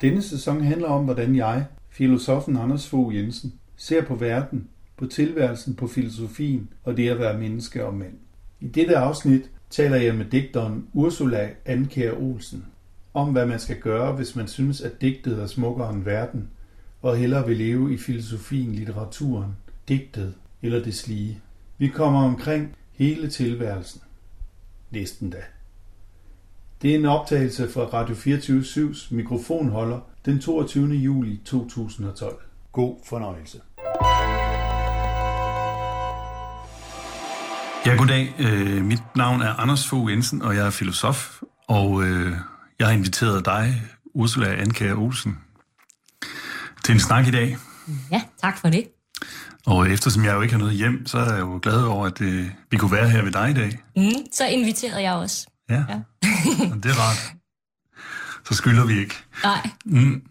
Denne sæson handler om, hvordan jeg, filosofen Anders Fogh Jensen, ser på verden, på tilværelsen, på filosofien og det at være menneske og mand. I dette afsnit taler jeg med digteren Ursula Anker Olsen om, hvad man skal gøre, hvis man synes, at digtet er smukkere end verden, og hellere vil leve i filosofien, litteraturen, digtet eller det slige. Vi kommer omkring hele tilværelsen. Næsten da. Det er en optagelse fra Radio 24-7's mikrofonholder den 22. juli 2012. God fornøjelse. Ja, goddag. Øh, mit navn er Anders Fogh Jensen, og jeg er filosof, og øh, jeg har inviteret dig, Ursula Anker Olsen, til en snak i dag. Ja, tak for det. Og eftersom jeg jo ikke har noget hjem, så er jeg jo glad over, at øh, vi kunne være her ved dig i dag. Mm, så inviterede jeg også. Ja, ja. det er rart. Så skylder vi ikke. Nej. Mm.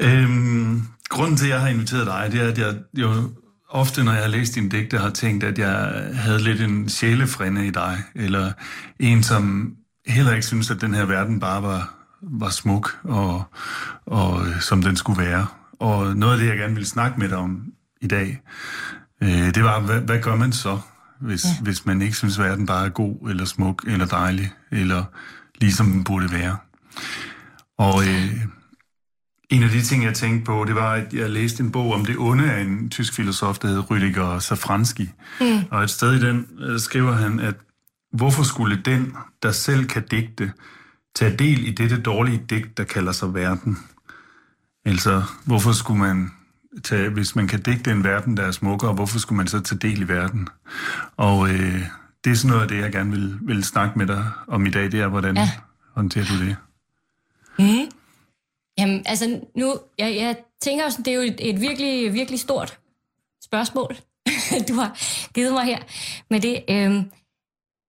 Øhm, grunden til, at jeg har inviteret dig, det er, at jeg jo ofte, når jeg har læst din digte, har tænkt, at jeg havde lidt en sjælefrænde i dig, eller en, som heller ikke synes, at den her verden bare var, var smuk, og, og øh, som den skulle være. Og noget af det, jeg gerne ville snakke med dig om i dag, øh, det var, hvad, hvad gør man så, hvis, ja. hvis man ikke synes, verden bare er god, eller smuk, eller dejlig, eller ligesom den burde være. Og øh, en af de ting, jeg tænkte på, det var, at jeg læste en bog om det onde af en tysk filosof, der hed Rüdiger Safranski. Mm. Og et sted i den øh, skriver han, at hvorfor skulle den, der selv kan digte, tage del i dette dårlige digt, der kalder sig verden? Altså, hvorfor skulle man tage, hvis man kan digte en verden, der er smukkere, hvorfor skulle man så tage del i verden? Og øh, det er sådan noget af det, jeg gerne vil, vil snakke med dig om i dag, det er, hvordan ja. håndterer du det? Mm. Jamen, altså nu, jeg, jeg tænker også, det er jo et, et virkelig, virkelig stort spørgsmål, du har givet mig her med det. Øhm,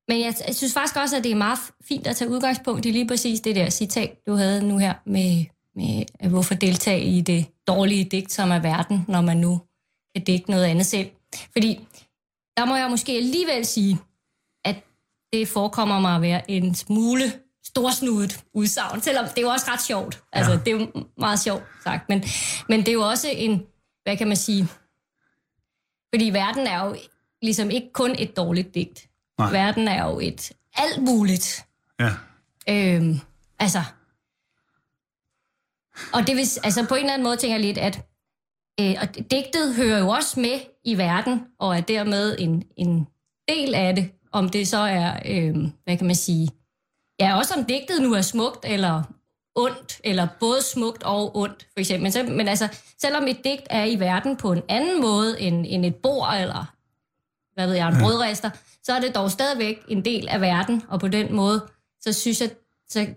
men jeg, jeg synes faktisk også, at det er meget fint at tage udgangspunkt i lige præcis det der citat, du havde nu her med, med hvorfor deltage i det dårlige digt, som er verden, når man nu kan digte noget andet selv. Fordi der må jeg måske alligevel sige, at det forekommer mig at være en smule storsnudet udsagn, selvom det er jo også ret sjovt. Altså, ja. det er jo meget sjovt sagt, men, men det er jo også en, hvad kan man sige, fordi verden er jo ligesom ikke kun et dårligt digt. Nej. Verden er jo et alt muligt. Ja. Øhm, altså, og det vil, altså på en eller anden måde tænker jeg lidt, at øh, og digtet hører jo også med i verden, og er dermed en, en del af det, om det så er, øh, hvad kan man sige, Ja, også om digtet nu er smukt eller ondt, eller både smukt og ondt, for eksempel. Men, så, men altså, selvom et digt er i verden på en anden måde end, end et bord, eller hvad ved jeg, en brødrester, så er det dog stadigvæk en del af verden, og på den måde, så synes jeg, så,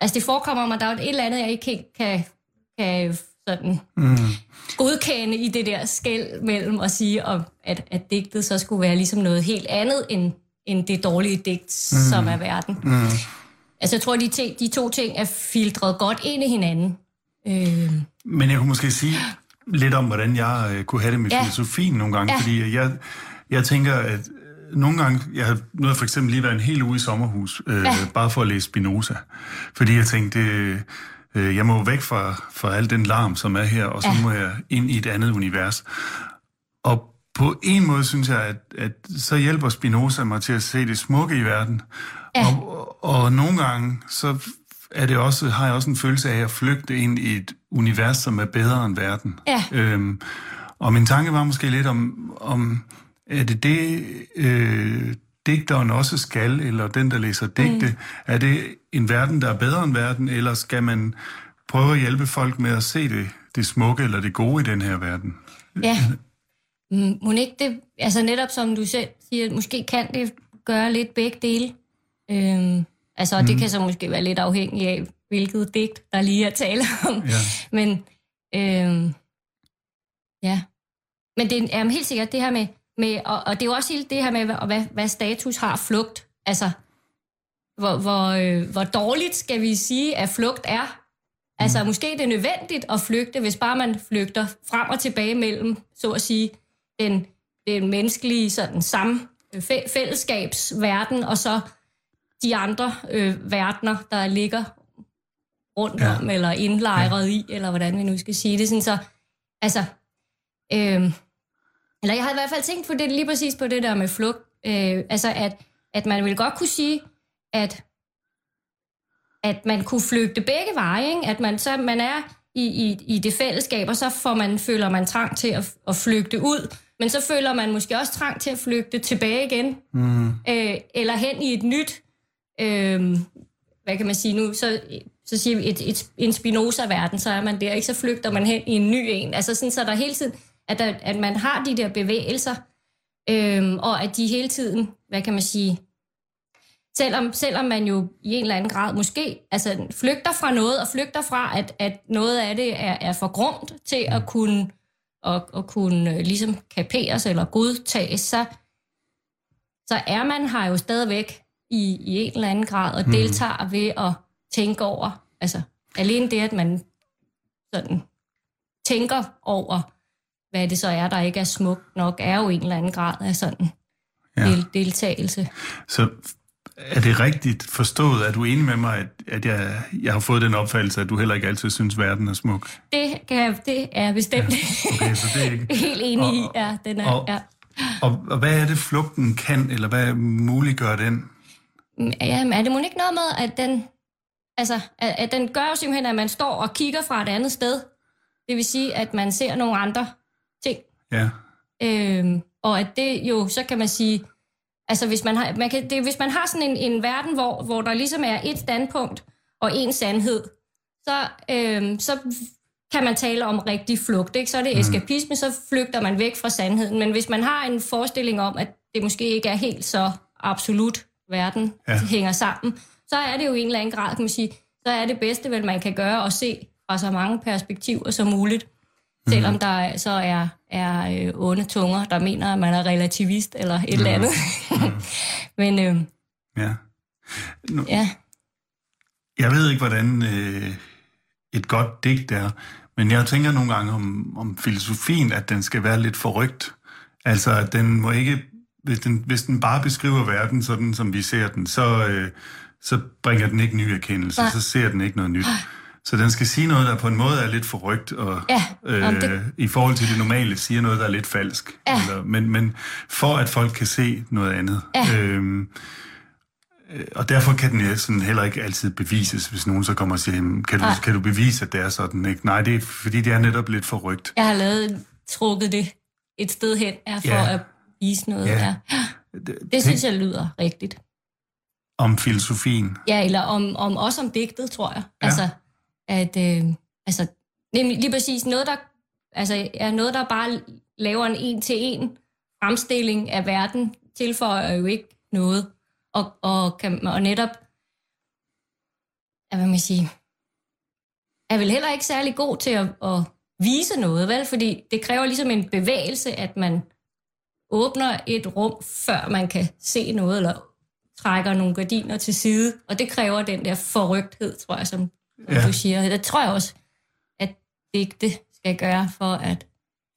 altså det forekommer mig, der er et eller andet, jeg ikke helt kan, kan sådan mm. godkende i det der skæld mellem at sige, at, at digtet så skulle være ligesom noget helt andet end end det dårlige digt, mm. som er verden. Mm. Altså jeg tror, de, te, de to ting er filtreret godt ind i hinanden. Øh. Men jeg kunne måske sige lidt om, hvordan jeg øh, kunne have det med ja. filosofien nogle gange, ja. fordi jeg, jeg tænker, at nogle gange, jeg har noget for eksempel lige været en hel uge i sommerhus, øh, ja. bare for at læse Spinoza, fordi jeg tænkte, øh, jeg må væk fra, fra al den larm, som er her, og så ja. må jeg ind i et andet univers. Og på en måde synes jeg, at, at så hjælper Spinoza mig til at se det smukke i verden. Ja. Og, og nogle gange, så er det også, har jeg også en følelse af at flygte ind i et univers, som er bedre end verden. Ja. Øhm, og min tanke var måske lidt om, om er det det, øh, digteren også skal, eller den, der læser digte, mm. er det en verden, der er bedre end verden, eller skal man prøve at hjælpe folk med at se det, det smukke eller det gode i den her verden? Ja. Må ikke det, altså netop som du selv siger, måske kan det gøre lidt begge dele. Øhm, altså, mm. det kan så måske være lidt afhængigt af, hvilket digt, der lige er tale om. Ja. Men, øhm, ja. Men det er helt sikkert det her med, med og, og det er jo også helt det her med, hvad, hvad status har flugt. Altså, hvor, hvor, øh, hvor dårligt skal vi sige, at flugt er. Altså, mm. måske er det nødvendigt at flygte, hvis bare man flygter frem og tilbage mellem, så at sige, den, den menneskelige sådan, sam, fællesskabsverden, og så de andre øh, verdener, der ligger rundt ja. om, eller indlejret ja. i, eller hvordan vi nu skal sige det. Sådan så, altså, øh, eller jeg har i hvert fald tænkt på det lige præcis på det der med flugt. Øh, altså, at, at man vil godt kunne sige, at at man kunne flygte begge veje, ikke? at man, så man er i, i, i det fællesskab, og så får man, føler man trang til at, at flygte ud, men så føler man måske også trang til at flygte tilbage igen, mm. øh, eller hen i et nyt, øh, hvad kan man sige nu, så, så siger vi et, et, en Spinoza-verden, så er man der, ikke? Så flygter man hen i en ny en. Altså sådan, så der hele tiden, at, der, at man har de der bevægelser, øh, og at de hele tiden, hvad kan man sige, Selvom, selvom man jo i en eller anden grad måske altså, flygter fra noget, og flygter fra, at, at noget af det er, er for grumt til at kunne, at, at kunne øh, ligesom kaperes eller godtages, så, så er man her jo stadigvæk i, i en eller anden grad og mm. deltager ved at tænke over, altså alene det, at man sådan tænker over, hvad det så er, der ikke er smukt nok, er jo en eller anden grad af sådan ja. del, deltagelse. Så er det rigtigt forstået? Er du enig med mig, at, at jeg, jeg har fået den opfattelse, at du heller ikke altid synes, verden er smuk? Det, kan, det er bestemt. Ja, okay, så det er ikke... Helt enig og, i, ja. Den er, og, ja. Og, og hvad er det, flugten kan, eller hvad muliggør den? Jamen, er det måske ikke noget med, at den... Altså, at, at den gør jo simpelthen, at man står og kigger fra et andet sted. Det vil sige, at man ser nogle andre. Ja. Øhm, og at det jo, så kan man sige, Altså hvis man har, man kan, det, hvis man har sådan en, en verden, hvor, hvor der ligesom er et standpunkt og en sandhed, så, øhm, så kan man tale om rigtig flugt. Ikke? Så er det mm. eskapisme, så flygter man væk fra sandheden. Men hvis man har en forestilling om, at det måske ikke er helt så absolut, verden ja. hænger sammen, så er det jo i en eller anden grad, kan man sige, så er det bedste, vel man kan gøre, at se fra så mange perspektiver som muligt. Mm. Selvom der så er, er øh, onde tunger, der mener, at man er relativist eller et mm. eller andet. Mm. Men øh, ja. Nu, ja. Jeg ved ikke, hvordan øh, et godt digt er, men jeg tænker nogle gange om, om filosofien, at den skal være lidt forrygt. Altså, at den må ikke, hvis den, hvis den bare beskriver verden sådan, som vi ser den, så, øh, så bringer den ikke ny erkendelse, ja. så ser den ikke noget nyt. Så den skal sige noget, der på en måde er lidt forrygt, og ja, øh, det... i forhold til det normale siger noget, der er lidt falsk. Ja. Eller, men, men for at folk kan se noget andet. Ja. Øhm, øh, og derfor kan den sådan heller ikke altid bevises, hvis nogen så kommer og siger, kan du, kan du bevise, at det er sådan? Ikke? Nej, det er, fordi det er netop lidt forrygt. Jeg har lavet, trukket det et sted hen, er for ja. at vise noget. Ja. Ja. Det, det synes jeg lyder rigtigt. Om filosofien? Ja, eller om, om også om digtet, tror jeg. Ja. Altså, at øh, altså, nemlig lige præcis noget, der, altså, er noget, der bare laver en en-til-en fremstilling af verden, tilføjer jo ikke noget. Og, og, kan, og netop, hvad man sige, er vel heller ikke særlig god til at, at vise noget, vel? Fordi det kræver ligesom en bevægelse, at man åbner et rum, før man kan se noget, eller trækker nogle gardiner til side. Og det kræver den der forrygthed, tror jeg, som ja. du siger. Det tror jeg også, at digte skal gøre for at,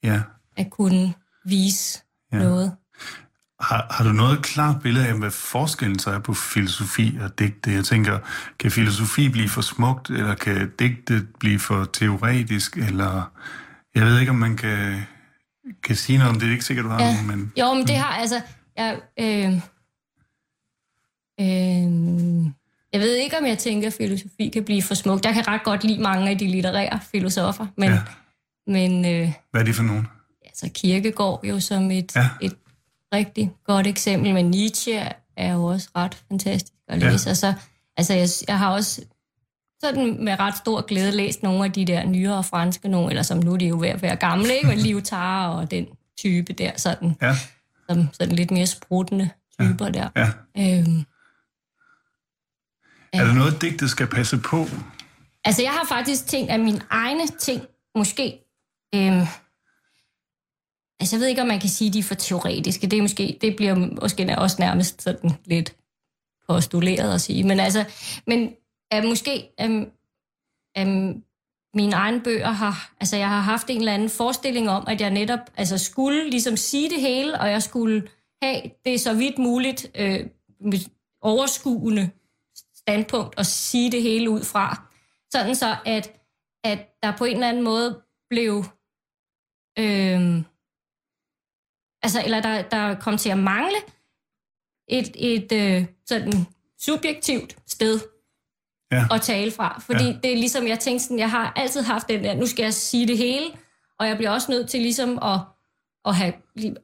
ja. at kunne vise ja. noget. Har, har du noget klart billede af, hvad forskellen så er på filosofi og digte? Jeg tænker, kan filosofi blive for smukt, eller kan digte blive for teoretisk, eller jeg ved ikke, om man kan, kan sige noget om det. Det er ikke sikkert, du har ja. nogen, men... Jo, men det har, altså... Jeg, øh, øh, jeg ved ikke, om jeg tænker, at filosofi kan blive for smukt. Jeg kan ret godt lide mange af de litterære filosofer, men... Ja. men øh, Hvad er det for nogen? Altså Kirkegaard jo som et, ja. et rigtig godt eksempel, men Nietzsche er jo også ret fantastisk at læse. Ja. Altså, altså jeg, jeg har også sådan med ret stor glæde læst nogle af de der nyere franske nogle, eller som nu er de jo ved at være gamle, ikke? med Lyotard og den type der, sådan, ja. som sådan lidt mere sprutende typer ja. der. Ja. Øhm, er der noget, digtet skal passe på? Altså, jeg har faktisk tænkt, at mine egne ting måske... Øhm, altså, jeg ved ikke, om man kan sige, at de er for teoretiske. Det, er måske, det bliver måske også nærmest sådan lidt postuleret at sige. Men altså, men øh, måske... Øh, øh, mine egne bøger har, altså jeg har haft en eller anden forestilling om, at jeg netop altså skulle ligesom sige det hele, og jeg skulle have det så vidt muligt øh, overskuende standpunkt og sige det hele ud fra. sådan så, at, at der på en eller anden måde blev... Øh, altså, eller der, der kom til at mangle et, et øh, sådan subjektivt sted Ja. at tale fra. Fordi Ja. det er ligesom, jeg tænkte sådan, jeg har altid haft den der, nu skal jeg sige det hele, og jeg bliver også nødt til ligesom at, at have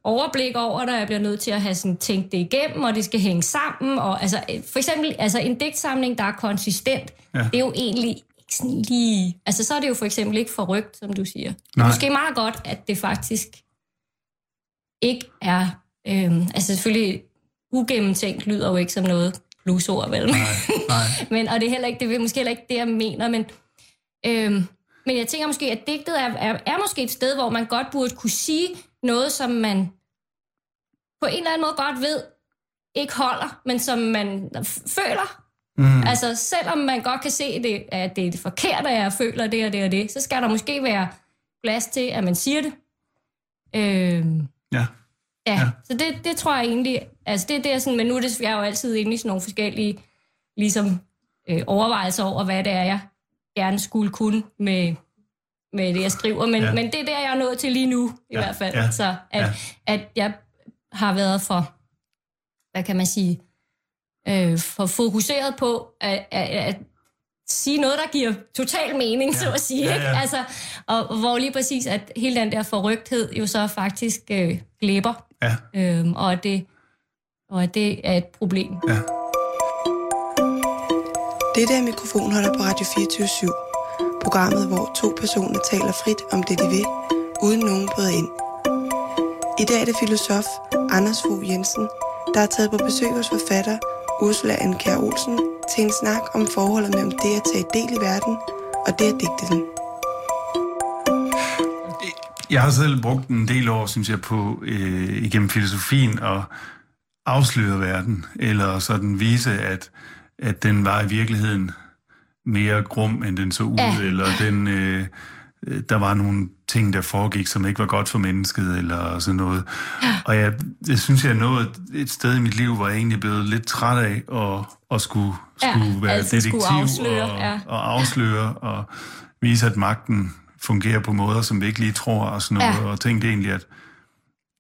overblik over det, og jeg bliver nødt til at have sådan tænkt det igennem, og det skal hænge sammen. Og, altså, for eksempel altså, en digtsamling, der er konsistent, Ja. det er jo egentlig ikke sådan lige... Altså, så er det jo for eksempel ikke forrygt, som du siger. Det er Nej. måske meget godt, at det faktisk ikke er... Øhm, altså selvfølgelig, ugennemtænkt lyder jo ikke som noget plusord, vel? Nej, nej. men, og det er heller ikke, det er måske heller ikke det, jeg mener, men, øhm, men jeg tænker måske, at digtet er, er, er måske et sted, hvor man godt burde kunne sige noget, som man på en eller anden måde godt ved, ikke holder, men som man føler. Mm. Altså, selvom man godt kan se, det, at det er det forkerte, at jeg føler det og det og det, så skal der måske være plads til, at man siger det. Ja. Ja, Ja. ja. så det, det tror jeg egentlig, altså det, det er sådan, men nu er det, jeg er jo altid inde i sådan nogle forskellige ligesom, øh, overvejelser over, hvad det er, jeg gerne skulle kunne med, med det, jeg skriver. Men, Ja. men det er der, jeg er nået til lige nu, i Ja, hvert fald. ja, Så at, ja. at jeg har været for, hvad kan man sige, øh, for fokuseret på at, at, at sige noget, der giver total mening, ja. så at sige. Ja, Ikke? ja. Altså, og hvor lige præcis, at hele den der forrygthed jo så faktisk øh, glipper. Ja. Øhm, og, at det, og at det er et problem. Ja. Dette er mikrofonholder på Radio 24 Programmet, hvor to personer taler frit om det, de vil, uden nogen bryder ind. I dag er det filosof Anders Fogh Jensen, der er taget på besøg hos forfatter Ursula Anker Olsen til en snak om forholdet mellem det at tage del i verden og det at digte den. Jeg har selv brugt en del år, synes jeg, på øh, igennem filosofien at afsløre verden, eller sådan vise, at, at den var i virkeligheden mere grum, end den så ud, Ja. eller den, øh, øh, der var nogle ting, der foregik, som ikke var godt for mennesket, eller sådan noget. Og jeg, jeg synes, jeg nået et sted i mit liv, hvor jeg egentlig blevet lidt træt af at, at skulle, Ja, skulle være altid detektiv skulle afsløre, og, ja. og afsløre og vise, at magten fungerer på måder, som vi ikke lige tror og sådan noget. Ja. Og tænkte egentlig, at,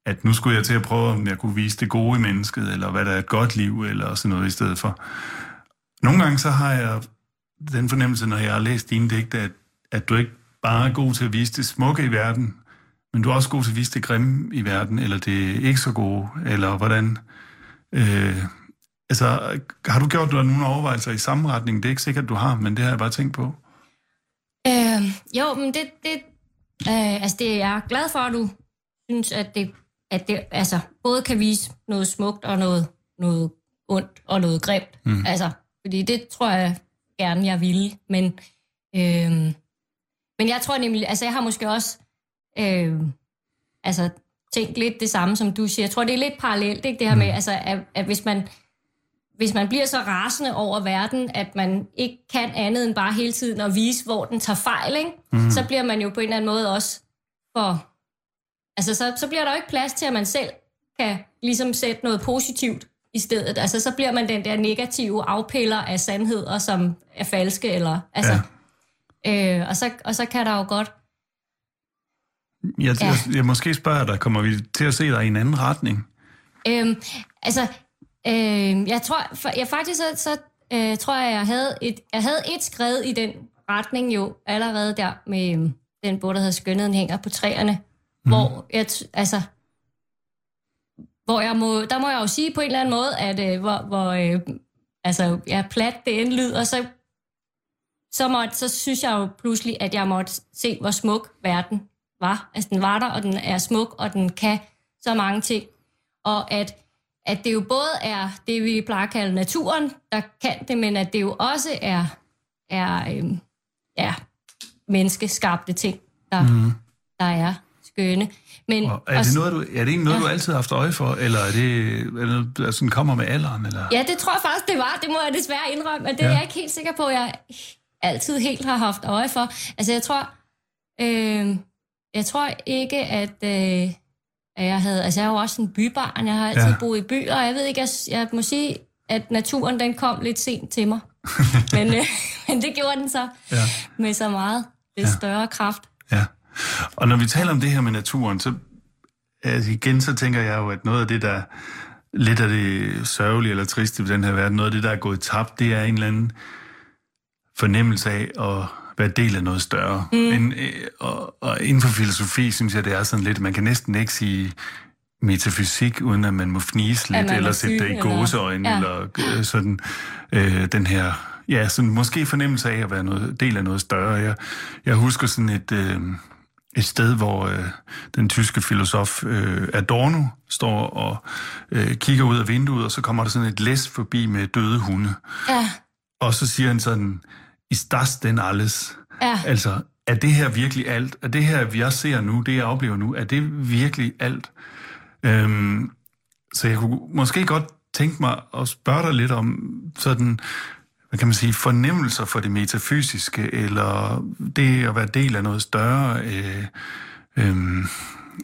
at nu skulle jeg til at prøve, om jeg kunne vise det gode i mennesket, eller hvad der er et godt liv, eller sådan noget i stedet for. Nogle gange så har jeg den fornemmelse, når jeg har læst dine digte, at, at du ikke bare er god til at vise det smukke i verden, men du er også god til at vise det grimme i verden, eller det ikke så gode, eller hvordan... Øh, altså, har du gjort dig nogle overvejelser i samme retning? Det er ikke sikkert, du har, men det har jeg bare tænkt på. Øh, jo, men det, det, øh, altså det, jeg er glad for, at du synes, at det, at det altså, både kan vise noget smukt og noget, noget ondt og noget grimt. Mm. Altså, fordi det tror jeg gerne, jeg ville. Men, øh, men jeg tror nemlig, altså jeg har måske også øh, altså, tænkt lidt det samme, som du siger. Jeg tror, det er lidt parallelt, ikke? det her med, altså, at, at hvis man hvis man bliver så rasende over verden, at man ikke kan andet end bare hele tiden at vise, hvor den tager fejl, ikke? Mm. så bliver man jo på en eller anden måde også for... Altså, så, så bliver der jo ikke plads til, at man selv kan ligesom sætte noget positivt i stedet. Altså, så bliver man den der negative afpiller af sandheder, som er falske, eller... Altså, ja. øh, og, så, og så kan der jo godt... Jeg, Ja. jeg, jeg måske spørger dig, kommer vi til at se dig i en anden retning? Øhm, altså, øhm, jeg tror, for, jeg faktisk så, så øh, tror jeg, jeg havde, et, jeg havde et skred i den retning jo allerede der med øhm, den bog, der hedder Skønheden hænger på træerne, mm. hvor jeg, altså, hvor jeg må, der må jeg jo sige på en eller anden måde, at øh, hvor, hvor øh, altså, ja, plat det end lyder, så, så, måtte, så synes jeg jo pludselig, at jeg måtte se, hvor smuk verden var. Altså, den var der, og den er smuk, og den kan så mange ting. Og at, at det jo både er det, vi plejer at kalde naturen, der kan det, men at det jo også er, er øhm, ja, menneskeskabte ting, der, mm. der er skønne. Men, Og er, det noget, du, er det egentlig noget, ja. du altid har haft øje for, eller er det, er det sådan kommer med alderen? Eller? Ja, det tror jeg faktisk, det var. Det må jeg desværre indrømme, at det Ja. er jeg ikke helt sikker på, jeg altid helt har haft øje for. Altså, jeg tror, øh, jeg tror ikke, at, øh, at jeg havde... Altså, jeg er jo også en bybarn. Jeg har altid Ja. boet i byer, og jeg ved ikke, jeg, jeg må sige, at naturen den kom lidt sent til mig. men, øh, men det gjorde den så ja. med så meget. Det ja. større kraft. Ja. Og når vi taler om det her med naturen, så altså igen så tænker jeg jo, at noget af det, der lidt af det sørgelige eller triste ved den her verden, noget af det, der er gået tabt, det er en eller anden fornemmelse af at være del af noget større. Mm. En, øh, og, og inden for filosofi, synes jeg, det er sådan lidt, man kan næsten ikke sige metafysik, uden at man må fnise lidt, eller sætte det i gåseøjne, ja. eller øh, sådan øh, den her, ja, sådan måske fornemmelse af at være noget, del af noget større. Jeg, jeg husker sådan et, øh, et sted, hvor øh, den tyske filosof øh, Adorno står og øh, kigger ud af vinduet, og så kommer der sådan et læs forbi med døde hunde. Ja. Og så siger han sådan, is das denn alles? Ja. Altså, er det her virkelig alt? Er det her, jeg ser nu, det jeg oplever nu, er det virkelig alt? Øhm, så jeg kunne måske godt tænke mig at spørge dig lidt om sådan, hvad kan man sige, fornemmelser for det metafysiske, eller det at være del af noget større. Øh, øh,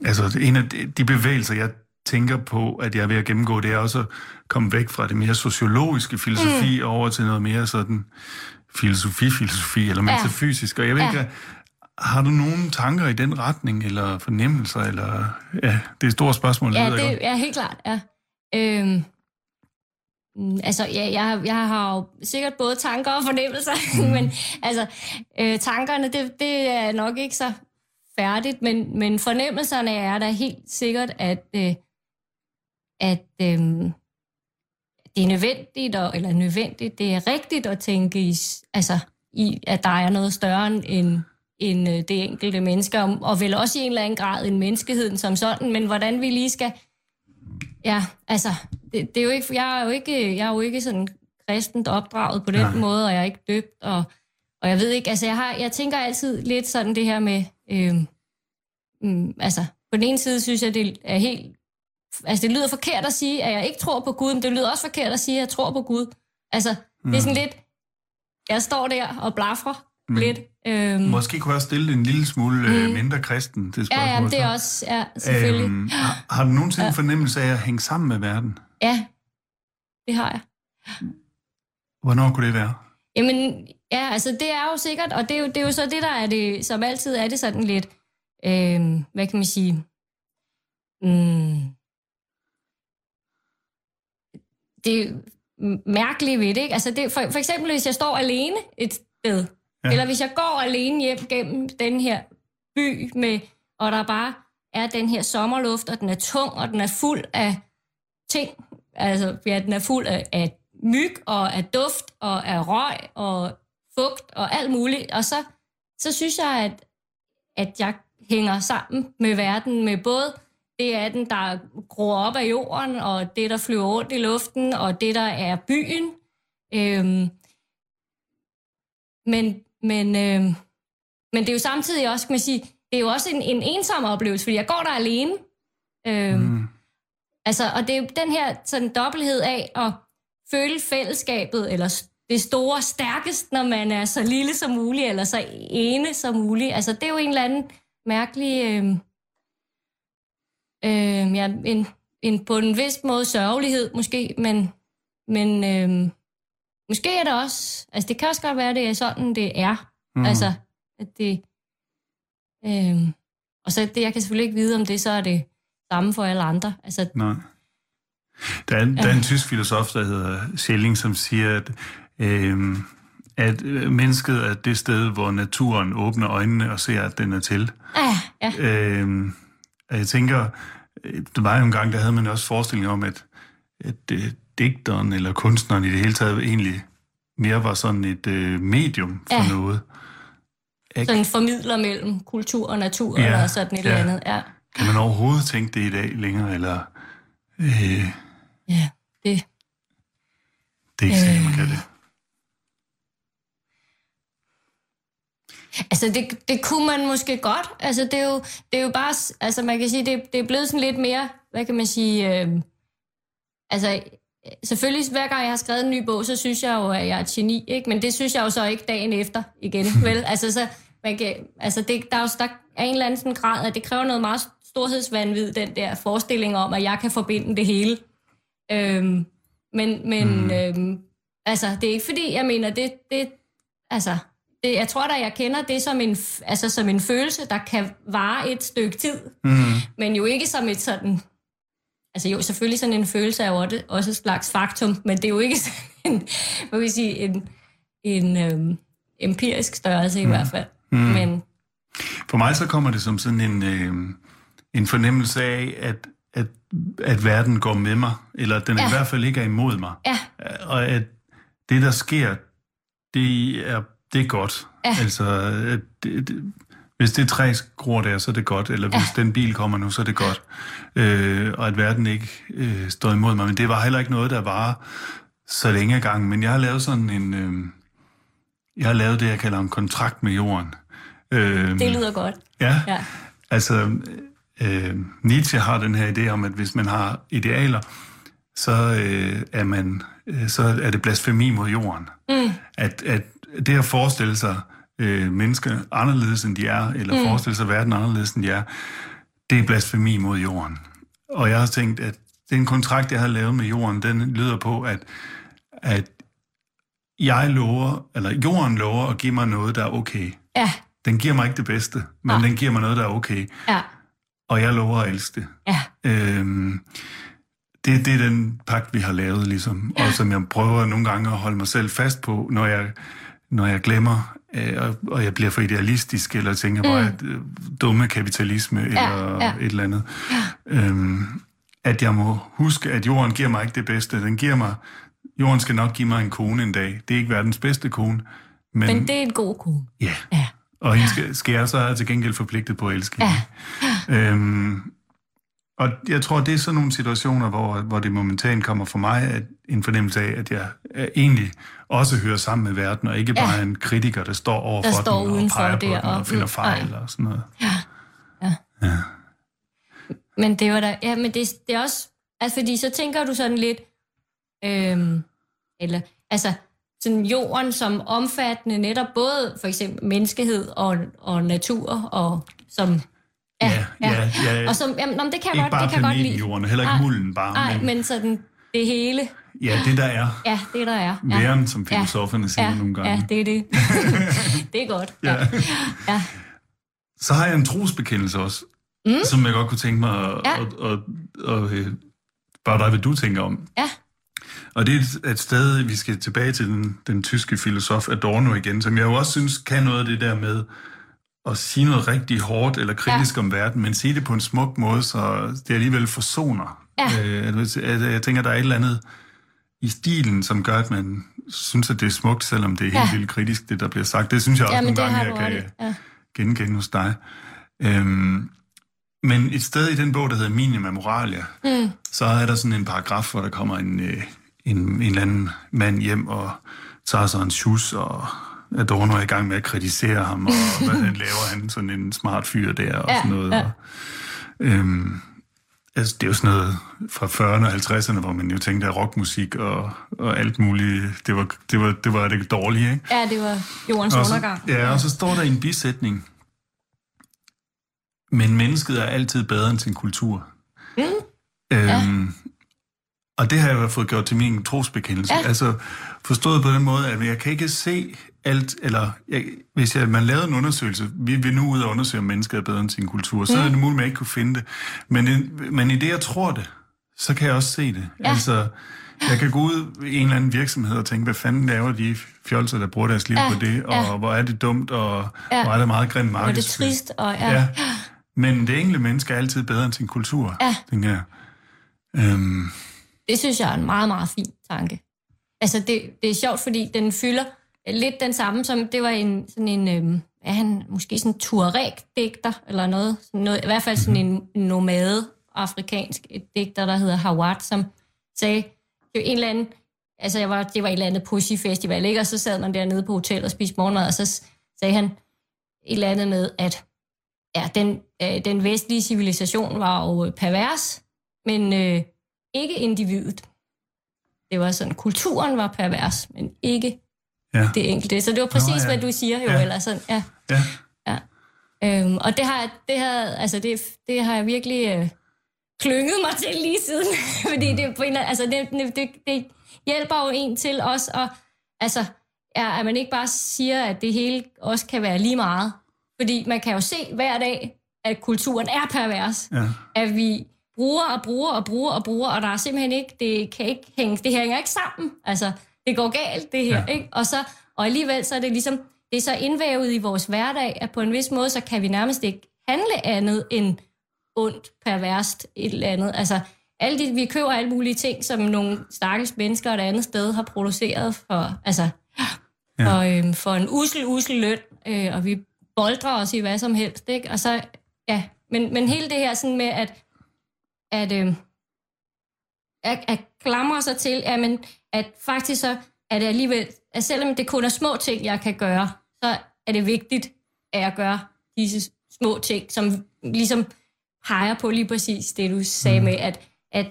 altså, en af de bevægelser, jeg tænker på, at jeg er ved at gennemgå, det er også at komme væk fra det mere sociologiske filosofi mm. over til noget mere sådan filosofi-filosofi, eller metafysisk. Og jeg ved ja. ikke, har du nogle tanker i den retning, eller fornemmelser, eller... Ja, det er et stort spørgsmål. Ja, det er helt klart, ja. Øhm, altså, ja, jeg, jeg har jo sikkert både tanker og fornemmelser, mm. men altså, øh, tankerne, det, det er nok ikke så færdigt, men, men fornemmelserne er da helt sikkert, at, øh, at øh, det er nødvendigt, og, eller nødvendigt, det er rigtigt at tænke i, altså, i, at der er noget større end, end øh, det enkelte menneske, og, og vel også i en eller anden grad en menneskeheden som sådan, men hvordan vi lige skal... Ja, altså, det, det er jo ikke, jeg er jo ikke, jeg er jo ikke sådan kristent opdraget på den Nej. måde, og jeg er ikke døbt, og, og jeg ved ikke, altså jeg, har, jeg tænker altid lidt sådan det her med, øh, mm, altså på den ene side synes jeg, det er helt altså det lyder forkert at sige, at jeg ikke tror på Gud, men det lyder også forkert at sige, at jeg tror på Gud. Altså, mm. det er sådan lidt, jeg står der og blaffer mm. lidt. Øhm, Måske kunne jeg stille en lille smule øh, mm. mindre kristen, det spørgsmål. Ja, ja, det er også, ja, selvfølgelig. Øhm, har, har du nogensinde ja. fornemmelse af at hænge sammen med verden? Ja, det har jeg. Hvornår kunne det være? Jamen, ja, altså det er jo sikkert, og det er jo, det er jo så det, der er det, som altid er det sådan lidt, øh, hvad kan man sige, mm, det mærkelige ved det, ikke? Altså det, for, for eksempel, hvis jeg står alene et sted, ja. eller hvis jeg går alene hjem gennem den her by, med, og der bare er den her sommerluft, og den er tung, og den er fuld af ting. Altså, ja, den er fuld af, af myg, og af duft, og af røg, og fugt, og alt muligt. Og så, så synes jeg, at, at jeg hænger sammen med verden, med både det er den, der gror op af jorden, og det, der flyver rundt i luften, og det, der er byen. Øhm, men, men, øhm, men det er jo samtidig også, kan man sige, det er jo også en, en ensom oplevelse, fordi jeg går der alene. Øhm, mm. Altså, og det er jo den her sådan dobbelthed af at føle fællesskabet, eller det store stærkest, når man er så lille som muligt, eller så ene som muligt. Altså, det er jo en eller anden mærkelig... Øhm, øh, ja, en, en, på en vis måde sørgelighed måske, men, men øh, måske er det også, altså det kan også godt være, det er sådan, det er. Mm. Altså, at det, øh, og så det, jeg kan selvfølgelig ikke vide, om det så er det samme for alle andre. Altså, Nej. Der er, en, ja. der er en tysk filosof, der hedder Schelling, som siger, at, øh, at mennesket er det sted, hvor naturen åbner øjnene og ser, at den er til. Ja, ja. Øh, jeg tænker, det var jo en gang, der havde man også forestilling om, at, at uh, digteren eller kunstneren i det hele taget egentlig mere var sådan et uh, medium for ja. noget. Ikke? Sådan formidler mellem kultur og natur ja, eller sådan et ja. eller andet. Ja. Kan man overhovedet tænke det i dag længere, eller... Øh, ja, det... Det er ikke sikkert, man kan det. Altså, det, det kunne man måske godt. Altså, det er jo, det er jo bare... Altså, man kan sige, det, det er blevet sådan lidt mere... Hvad kan man sige... Øh, altså, selvfølgelig, hver gang jeg har skrevet en ny bog, så synes jeg jo, at jeg er et geni, ikke? Men det synes jeg jo så ikke dagen efter igen, vel? Altså, så, man kan, altså det, der, er jo, der er en eller anden sådan grad, at det kræver noget meget storhedsvandvid, den der forestilling om, at jeg kan forbinde det hele. Øhm, Men, men mm. øhm, altså, det er ikke fordi, jeg mener, det, det altså, det, jeg tror da, jeg kender det som en, altså, som en følelse, der kan vare et stykke tid, mm. men jo ikke som et sådan, altså jo, selvfølgelig sådan en følelse er jo også et slags faktum, men det er jo ikke sådan en, hvad vil sige, en, en øhm, empirisk størrelse i mm. hvert fald. Mm. Men, For mig så kommer det som sådan en, øh, en fornemmelse af, at, at, at verden går med mig, eller at den ja. i hvert fald ikke er imod mig. Ja. Og at det, der sker, det er, det er godt. Ja. Altså, det, det, hvis det træ gror der, så er det godt, eller hvis ja. den bil kommer nu, så er det godt. Øh, og at verden ikke øh, står imod mig. Men det var heller ikke noget, der var så længe gang. Men jeg har lavet sådan en... Øh, jeg har lavet det, jeg kalder en kontrakt med jorden. Øh, det lyder godt. Ja, ja. altså øh, Nietzsche har den her idé om, at hvis man har idealer, så øh, er man øh, så er det blasfemi mod jorden. Mm. At, at det at forestille sig øh, mennesker anderledes end de er, eller mm. forestille sig verden anderledes end de er, det er blasfemi mod jorden. Og jeg har tænkt, at den kontrakt, jeg har lavet med jorden, den lyder på, at, at jeg lover, eller jorden lover at give mig noget, der er okay. Ja. Den giver mig ikke det bedste, men ja. den giver mig noget, der er okay. Ja. Og jeg lover at elske det. Ja. Øhm, det, det er den pagt, vi har lavet, ligesom. Ja. Og som jeg prøver nogle gange at holde mig selv fast på, når jeg, når jeg glemmer, øh, og, og jeg bliver for idealistisk, eller tænker mm. bare, at øh, dumme kapitalisme, ja. eller ja. et eller andet. Ja. Øhm, at jeg må huske, at jorden giver mig ikke det bedste. Den giver mig, jorden skal nok give mig en kone en dag. Det er ikke verdens bedste kone. Men, men det er en god kone. Ja. ja. Og hende skal, skal jeg så til gengæld forpligtet på at elske ja. hende. Øhm, og jeg tror, det er sådan nogle situationer, hvor, hvor det momentant kommer for mig at en fornemmelse af, at jeg egentlig også hører sammen med verden, og ikke bare ja. en kritiker, der står over der for står den og peger på den og, og finder fejl og sådan noget. Ja. ja. ja. Men det var da, ja, men det, det er også, altså fordi så tænker du sådan lidt, øhm, eller, altså, sådan jorden som omfattende netop både for eksempel menneskehed og, og natur, og som Ja, ja, ja. ja. Og som, jamen, det kan ikke jeg bare godt, det kan godt lide. jorden, heller ikke ej, mulden bare. Nej, men... men sådan det hele. Ja, det der er. Ja, det der er. Ja. Væren, som filosoferne siger ja, nogle gange. Ja, det er det. det er godt. Ja. Ja. ja. Så har jeg en trosbekendelse også, mm. som jeg godt kunne tænke mig at, ja. at, at, at, at bare dig, hvad du tænker om. Ja. Og det er et sted, vi skal tilbage til den, den tyske filosof Adorno igen, som jeg jo også synes kan noget af det der med at sige noget rigtig hårdt eller kritisk ja. om verden, men sige det på en smuk måde, så det alligevel forsoner. Ja. Øh, jeg, tænker, der er et eller andet i stilen, som gør, at man synes, at det er smukt, selvom det er helt Ja. vildt kritisk, det der bliver sagt. Det synes jeg også Ja, nogle gange, jeg kan. Ja. genkende hos dig. Øhm, men et sted i den bog, der hedder Minima Moralia, Mm. så er der sådan en paragraf, hvor der kommer en, øh, en, en eller anden mand hjem og tager sig en sjus, og Adorno er i gang med at kritisere ham, og hvad han laver, han sådan en smart fyr der, og Ja, sådan noget. ja. Og, øhm, altså, det er jo sådan noget fra 40'erne og 50'erne, hvor man jo tænkte, at rockmusik og, og alt muligt, det var det, var, det, var det dårlige, ikke? ja, det var jordens Og så, undergang. ja, og så står der en bisætning, men mennesket er altid bedre end sin kultur. Mm. Øhm, Og det har jeg fået gjort til min trosbekendelse. Ja. Altså forstået på den måde, at jeg kan ikke se alt, eller jeg, hvis jeg, man lavede en undersøgelse, vi vil nu ud og undersøge, om mennesket er bedre end sin kultur, Mm. så er det muligt, at man ikke kunne finde det. Men, det- men i det, jeg tror det, så kan jeg også se det. Ja. Altså, jeg kan gå ud i en eller anden virksomhed og tænke, hvad fanden laver de fjolser, der bruger deres liv Ja, på det, og ja. hvor er det dumt, og Ja. hvor er det meget grimt Og det er markedsføring. trist, og ja. Ja. Men det enkelte menneske er altid bedre end sin kultur, Ja. tænker jeg. Øhm, Det synes jeg er en meget, meget fin tanke. Altså, det, det er sjovt, fordi den fylder lidt den samme, som det var en, sådan en, øhm, er han måske sådan en Tuareg-digter, eller noget, noget, i hvert fald sådan en nomade afrikansk digter, der hedder Hawat, som sagde, det var en eller anden, altså jeg var, det var et eller andet Pussy Festival, ikke? og så sad man dernede på hotel og spiste morgenmad, og så sagde han et eller andet med, at ja, den, øh, den vestlige civilisation var jo øh, pervers, men øh, ikke individet. Det var sådan, kulturen var pervers, men ikke ja. det enkelte. Så det var præcis, Nå, ja. hvad du siger jo, Ja. eller sådan, ja. ja. ja. Øhm, og det har, det har, altså det, det har jeg virkelig øh, klynget mig til lige siden, fordi det på en altså det, det, det, det, hjælper jo en til også at, altså, er, at man ikke bare siger, at det hele også kan være lige meget. Fordi man kan jo se hver dag, at kulturen er pervers. Ja. At vi bruger og bruger og bruger og bruger, og der er simpelthen ikke, det kan ikke hænge, det hænger ikke sammen. Altså, det går galt, det her, ja. ikke? Og, så, og alligevel så er det ligesom, det er så indvævet i vores hverdag, at på en vis måde, så kan vi nærmest ikke handle andet end ondt, perverst, et eller andet. Altså, alle de, vi køber alle mulige ting, som nogle stakkels mennesker et andet sted har produceret for, altså, Ja. for, øhm, for en usel, usel løn, øh, og vi boldrer os i hvad som helst, ikke? Og så, ja, men, men hele det her sådan med, at, at, øh, at, at klamre sig til, at, men, at faktisk så er det alligevel, at selvom det kun er små ting, jeg kan gøre, så er det vigtigt, at jeg gør disse små ting, som ligesom peger på lige præcis det, du sagde med, at, at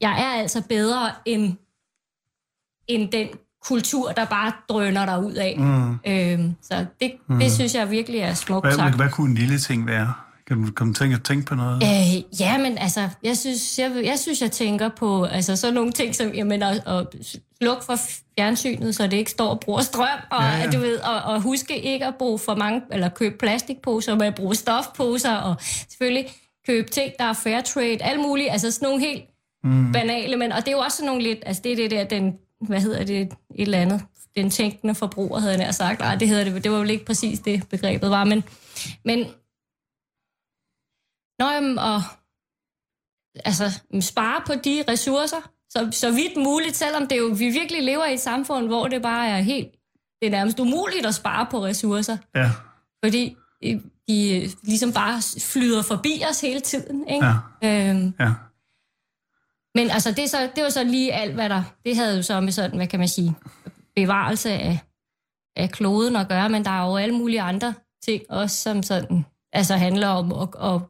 jeg er altså bedre end, end den kultur, der bare drøner dig ud af. Mm. Øhm, så det, mm. det synes jeg virkelig er smukt Hvad, sagt. hvad kunne en lille ting være? Kan du komme tænke, tænke på noget? Øh, ja, men altså, jeg synes, jeg, jeg synes, jeg tænker på altså, sådan nogle ting som, jamen, at, at slukke for fjernsynet, så det ikke står og bruger strøm, og, Ja, ja. Du ved, og, og huske ikke at bruge for mange, eller købe plastikposer, men at bruge stofposer, og selvfølgelig købe ting, der er fair trade, alt muligt, altså sådan nogle helt mm. banale, men, og det er jo også sådan nogle lidt, altså det er det der, den, hvad hedder det, et eller andet, den tænkende forbruger, havde jeg nær sagt. Nej, det hedder det, det var jo ikke præcis det, begrebet var, men, men Nå, jamen, og altså, spare på de ressourcer, så, så vidt muligt, selvom det jo, vi virkelig lever i et samfund, hvor det bare er helt, det er nærmest umuligt at spare på ressourcer, Ja, fordi øh, de øh, ligesom bare flyder forbi os hele tiden, ikke? ja, Øhm, ja. men altså, det, så, det var så lige alt, hvad der... Det havde jo så med sådan, hvad kan man sige, bevarelse af, af kloden at gøre, men der er jo alle mulige andre ting også, som sådan, altså handler om at, at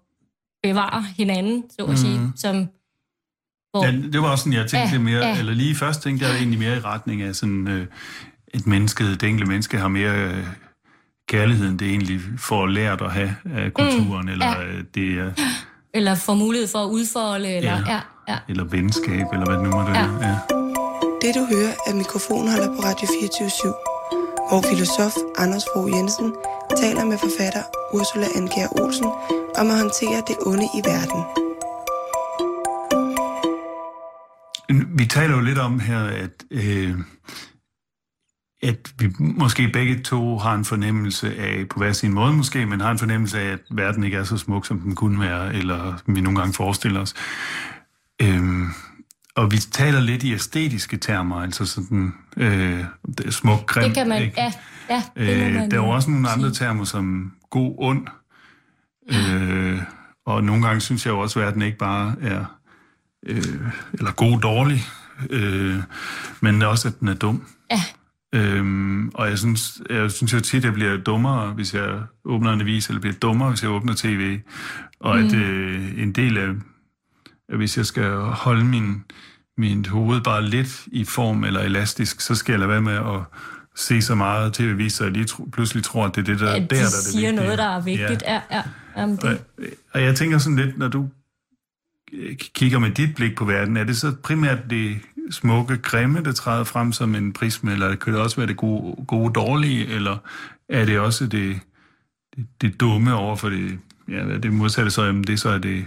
bevare hinanden, så at sige, som... Hvor, ja. Det var også sådan, jeg tænkte Ja, mere, ja. eller lige først tænkte jeg egentlig mere i retning af sådan, øh, et menneske, det enkelte menneske har mere øh, kærlighed, end det egentlig får lært at have af kulturen, eller ja. øh, det er, eller får mulighed for at udfolde, eller... Ja. Ja, ja. eller venskab, eller hvad det nu måtte Ja. være. Ja. Det du hører er mikrofonholder på Radio 24 hvor filosof Anders Fogh Jensen taler med forfatter Ursula Anker Olsen om at håndtere det onde i verden. Vi taler jo lidt om her, at, øh, at vi måske begge to har en fornemmelse af, på hver sin måde måske, men har en fornemmelse af, at verden ikke er så smuk, som den kunne være, eller vi nogle gange forestiller os. Øh, og vi taler lidt i æstetiske termer, altså sådan øh, det er smuk, grim. Det kan man... ikke? Ja, ja, det Øh, man der er jo også nogle sige. andre termer som god, ond. Øh, og nogle gange synes jeg jo også, at verden ikke bare er øh, eller god, dårlig, øh, men også, at den er dum. Ja, Øhm, og jeg synes, jeg synes jo tit, at jeg bliver dummere, hvis jeg åbner en avis, eller bliver dummere, hvis jeg åbner tv. Og at øh, en del af, at hvis jeg skal holde min, min hoved bare lidt i form eller elastisk, så skal jeg lade være med at se så meget tv-vis, så jeg lige tro, pludselig tror, at det er det, der, der, de der er det siger vigtige. noget, der er vigtigt. Ja, ja. Jamen, Og, det, og jeg tænker sådan lidt, når du kigger med dit blik på verden, er det så primært det smukke, grimme, der træder frem som en prisme, eller kan det også være det gode, gode dårlige, eller er det også det, det, det dumme over for det, ja, det modsatte så, jamen det så er det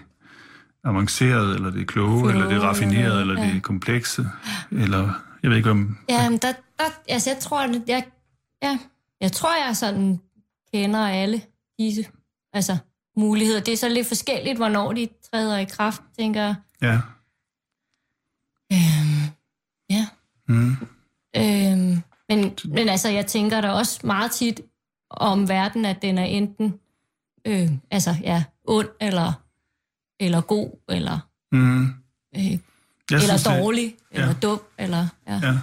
avancerede, eller det kloge, Kloge, eller det raffinerede, eller- eller ja. det komplekse, eller jeg ved ikke om... Ja, men der, der, altså jeg tror, at jeg, ja, jeg tror, jeg sådan kender alle disse altså, muligheder. Det er så lidt forskelligt, hvornår de træder i kraft, tænker jeg. Ja. Øhm, ja. Mm. Øhm, men, men altså, jeg tænker da også meget tit om verden, at den er enten øh, altså, ja, ond eller, eller god, eller, Mm. øh, Jeg eller synes, det- dårlig, ja. eller dum, eller... Ja. Ja.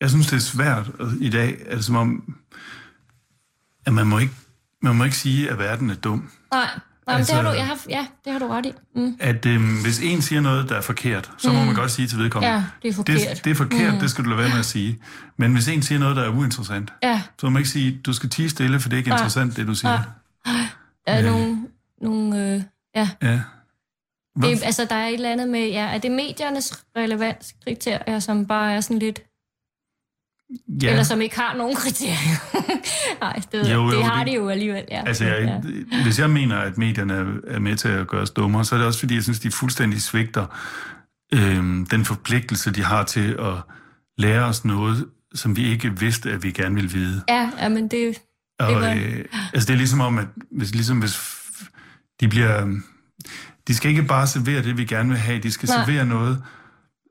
Jeg synes, det er svært i dag, altså som om, at man må ikke, man må ikke sige, at verden er dum. Nej, nej Altså- altså, det har du, jeg har, ja, det har du ret i. Mm. At øhm, hvis en siger noget, der er forkert, så må man godt sige til vedkommende, Ja, det er forkert. det, det er forkert, mm. det skal du lade være med at sige. Men hvis en siger noget, der er uinteressant, Ja, så må man ikke sige, du skal tige stille, for det er ikke Nej. interessant, det du siger. der er nogle, nogle øh, ja, Ja. Det, altså, der er et eller andet med, ja, er det mediernes relevanskriterier, som bare er sådan lidt... Ja. Eller som ikke har nogen kriterier. Nej, det, jo, jo, det har det, de jo alligevel, ja. Altså, jeg, ja. hvis jeg mener, at medierne er med til at gøre os dummere, så er det også, fordi jeg synes, de fuldstændig svigter øh, den forpligtelse, de har til at lære os noget, som vi ikke vidste, at vi gerne ville vide. Ja, ja men det, og, det var... øh, altså, det er ligesom om, at hvis, ligesom hvis de bliver... De skal ikke bare servere det, vi gerne vil have. De skal Nej. servere noget.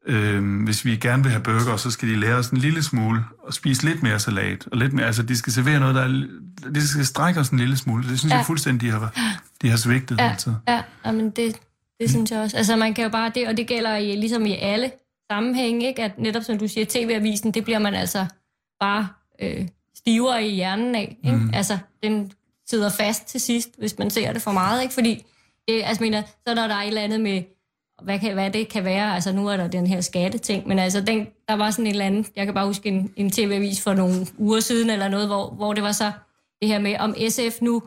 Øh, hvis vi gerne vil have burger, så skal de lære os en lille smule og spise lidt mere salat. Og lidt mere, altså, de skal servere noget, der er, de skal strække os en lille smule. Det synes ja. jeg fuldstændig, de har, de har svigtet. Ja, altså. ja men det, det synes jeg også. Altså man kan jo bare det, og det gælder i, ligesom i alle sammenhænge, ikke? at netop som du siger, tv-avisen, det bliver man altså bare øh, stivere i hjernen af. Ikke? Mm. Altså, den sidder fast til sidst, hvis man ser det for meget. Ikke? Fordi, det, altså, mener, så når der er et eller andet med, hvad, kan, hvad det kan være, altså nu er der den her skatteting, men altså, den, der var sådan et eller andet, jeg kan bare huske en, en tv-avis for nogle uger siden eller noget, hvor, hvor det var så det her med, om SF nu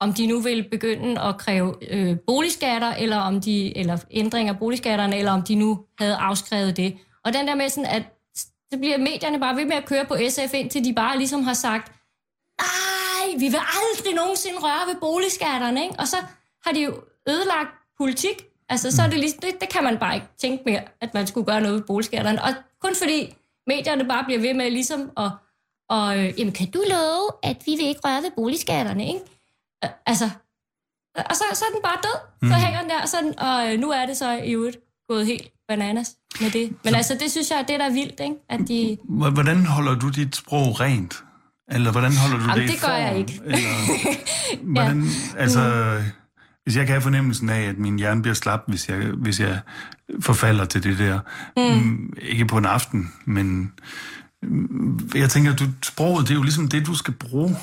om de nu vil begynde at kræve øh, boligskatter, eller om de, eller ændringer af boligskatterne, eller om de nu havde afskrevet det. Og den der med sådan, at så bliver medierne bare ved med at køre på SF, indtil de bare ligesom har sagt, nej, vi vil aldrig nogensinde røre ved boligskatterne, ikke? Og så har de jo ødelagt politik. Altså, så er det, ligesom, det, det kan man bare ikke tænke mere, at man skulle gøre noget ved boligskatterne. Og kun fordi medierne bare bliver ved med ligesom at, og, øh, jamen, kan du love, at vi vil ikke røre ved boligskatterne, ikke? Altså, og så, så er den bare død. Mm. Så hænger den der, sådan, og øh, nu er det så i øvrigt gået helt bananas med det. Men så, altså, det synes jeg, det der er vildt, ikke? At de... Hvordan holder du dit sprog rent? Eller hvordan holder du Jamen, det det gør jeg ikke. Eller, hvordan, ja. altså, hvis jeg kan have fornemmelsen af, at min hjerne bliver slap, hvis jeg, hvis jeg forfalder til det der. Mm. mm ikke på en aften, men mm, jeg tænker, du, sproget, det er jo ligesom det, du skal bruge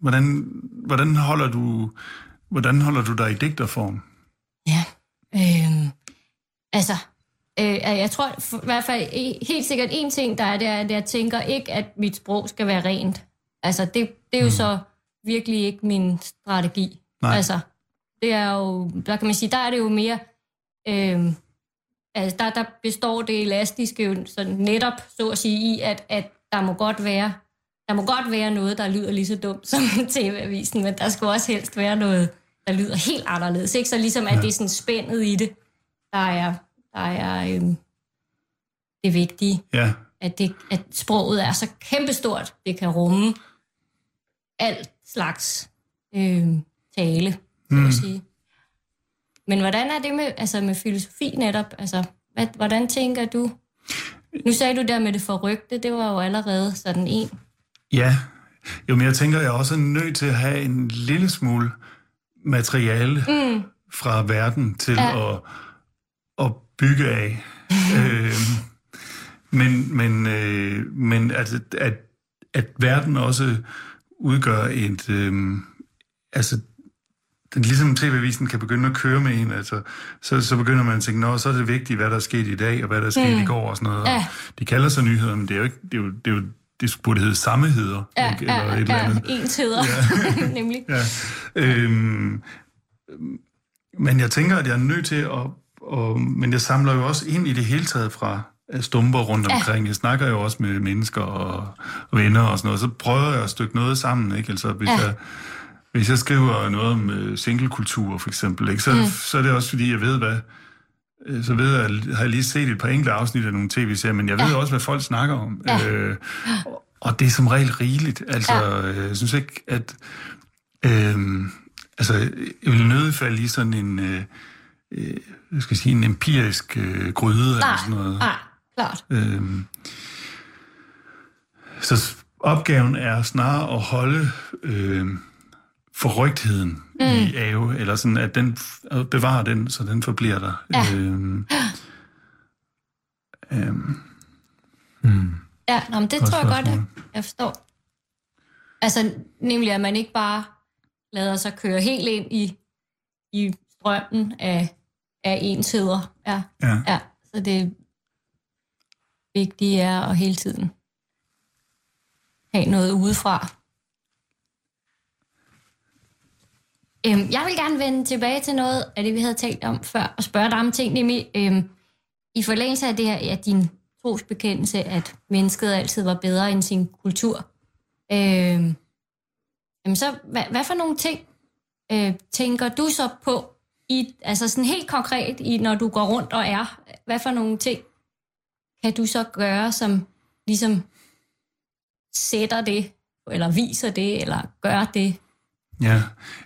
Hvordan, hvordan, holder du, hvordan holder du dig i digterform? Ja, øh, altså, øh, jeg tror for, i hvert fald helt sikkert en ting, der er, det er, at jeg tænker ikke, at mit sprog skal være rent. Altså, det, det er jo mm. så virkelig ikke min strategi. Nej. Altså, det er jo, der kan man sige, der er det jo mere, øh, altså der, der består det elastiske jo sådan netop, så at sige, i, at, at der må godt være der må godt være noget, der lyder lige så dumt som tv-avisen, men der skal også helst være noget, der lyder helt anderledes. Ikke? Så ligesom, at ja. det er sådan spændet i det, der er, der er øhm, det vigtige. Ja. At, det, at sproget er så kæmpestort, det kan rumme alt slags øhm, tale, så mm. sige. Men hvordan er det med, altså med filosofi netop? Altså, hvad, hvordan tænker du? Nu sagde du der med det forrygte, det var jo allerede sådan en Ja, jo, men jeg tænker, jeg er også nødt til at have en lille smule materiale mm. fra verden til ja. at, at bygge af. øh, men men, øh, men at, at, at verden også udgør et... Øh, altså, den, ligesom tv-avisen kan begynde at køre med en, altså, så, så begynder man at tænke, nå, så er det vigtigt, hvad der er sket i dag, og hvad der er sket mm. i går og sådan noget. Ja. De kalder sig nyheder, men det er jo, ikke, det er jo, det er jo det burde hedde sammeheder. Ja, ikke? Eller ja, et eller andet. ja, ensheder, ja. nemlig. Ja. Øhm, men jeg tænker, at jeg er nødt til at... Og, men jeg samler jo også ind i det hele taget fra stumper rundt omkring. Ja. Jeg snakker jo også med mennesker og, og venner og sådan noget. Så prøver jeg at stykke noget sammen. Ikke? Altså, hvis, ja. jeg, hvis jeg skriver noget om uh, singlekultur for eksempel, ikke? Så, mm. så er det også fordi, jeg ved, hvad, Øh, så ved jeg, har jeg lige set et par enkelte afsnit af nogle tv-serier, men jeg ved ja. også, hvad folk snakker om. Ja. Øh, og det er som regel rigeligt. Altså, ja. Øh, jeg synes ikke, at... Øh, altså, jeg vil nødig falde i sådan en... Øh, øh, skal sige, en empirisk øh, gryde nej, eller sådan noget. Nej, klart. Øh, så opgaven er snarere at holde øh, forrygtheden mm. i Ave, eller sådan, at den at bevare den, så den forbliver der. Ja. Øhm, øhm, mm. Ja, nå, men det tror jeg godt, at jeg forstår. Altså, nemlig at man ikke bare lader sig køre helt ind i, i strømmen af, af ensider. Ja. Ja. ja. Så det vigtige er at hele tiden have noget udefra, Øhm, jeg vil gerne vende tilbage til noget af det, vi havde talt om før, og spørge dig om ting, nemlig øhm, i forlængelse af det her, ja, din trosbekendelse, at mennesket altid var bedre end sin kultur. Øhm, jamen så, hvad, hvad for nogle ting øh, tænker du så på, i, altså sådan helt konkret, i, når du går rundt og er, hvad for nogle ting kan du så gøre, som ligesom sætter det, eller viser det, eller gør det? Ja,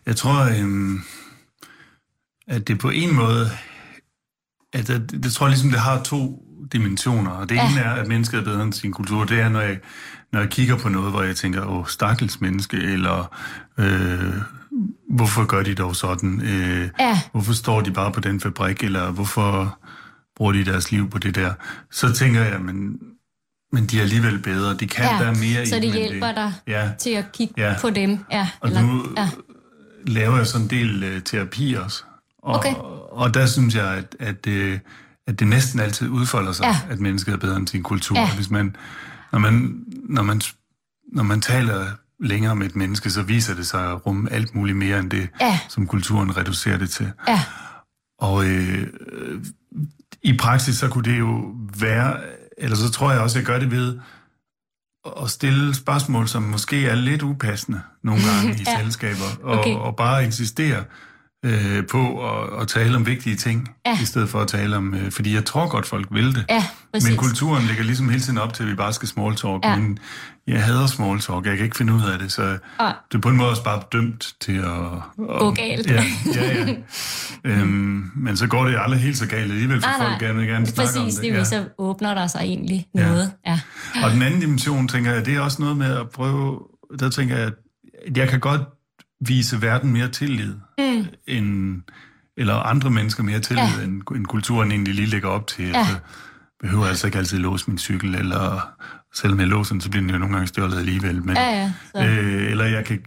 jeg tror, øhm, at det på en måde, at det, det tror jeg ligesom, det har to dimensioner. Og det ja. ene er, at mennesket er bedre end sin kultur. Det er, når jeg, når jeg kigger på noget, hvor jeg tænker, åh, stakkels menneske, eller øh, hvorfor gør de dog sådan? Øh, ja. Hvorfor står de bare på den fabrik, eller hvorfor bruger de deres liv på det der? Så tænker jeg, men, men de er alligevel bedre. De kan, ja, der mere så i det hjælper det. dig ja. til at kigge ja. på dem. Ja, og eller, nu ja. laver jeg sådan en del uh, terapi også. Og, okay. og der synes jeg, at, at, uh, at det næsten altid udfolder sig, ja. at mennesket er bedre end sin kultur. Ja. Hvis man, når, man, når, man, når man taler længere med et menneske, så viser det sig at rumme alt muligt mere end det, ja. som kulturen reducerer det til. Ja. Og øh, i praksis, så kunne det jo være, eller så tror jeg også, jeg gør det ved at stille spørgsmål, som måske er lidt upassende nogle gange i ja. selskaber, og, okay. og bare insistere øh, på at, at tale om vigtige ting, ja. i stedet for at tale om... Øh, fordi jeg tror godt, folk vil det. Ja, men kulturen ligger ligesom hele tiden op til, at vi bare skal small talk. Ja. Men jeg hader small talk. Jeg kan ikke finde ud af det, så ja. det er på en måde også bare dømt til at... at Gå galt. Ja, ja, ja. øhm, men så går det aldrig helt så galt alligevel, for nej, folk nej. gerne, gerne snakke Præcis, om det. Præcis, ja. så åbner der sig egentlig noget. Ja. Ja. Og den anden dimension, tænker jeg, det er også noget med at prøve... Der tænker jeg, at jeg kan godt vise verden mere tillid, mm. end, eller andre mennesker mere tillid, ja. end, end kulturen egentlig lige lægger op til. Ja. Altså, behøver altså ikke altid låse min cykel, eller selvom jeg låser den, så bliver den jo nogle gange stjålet alligevel. Men, ja, ja, øh, eller jeg kan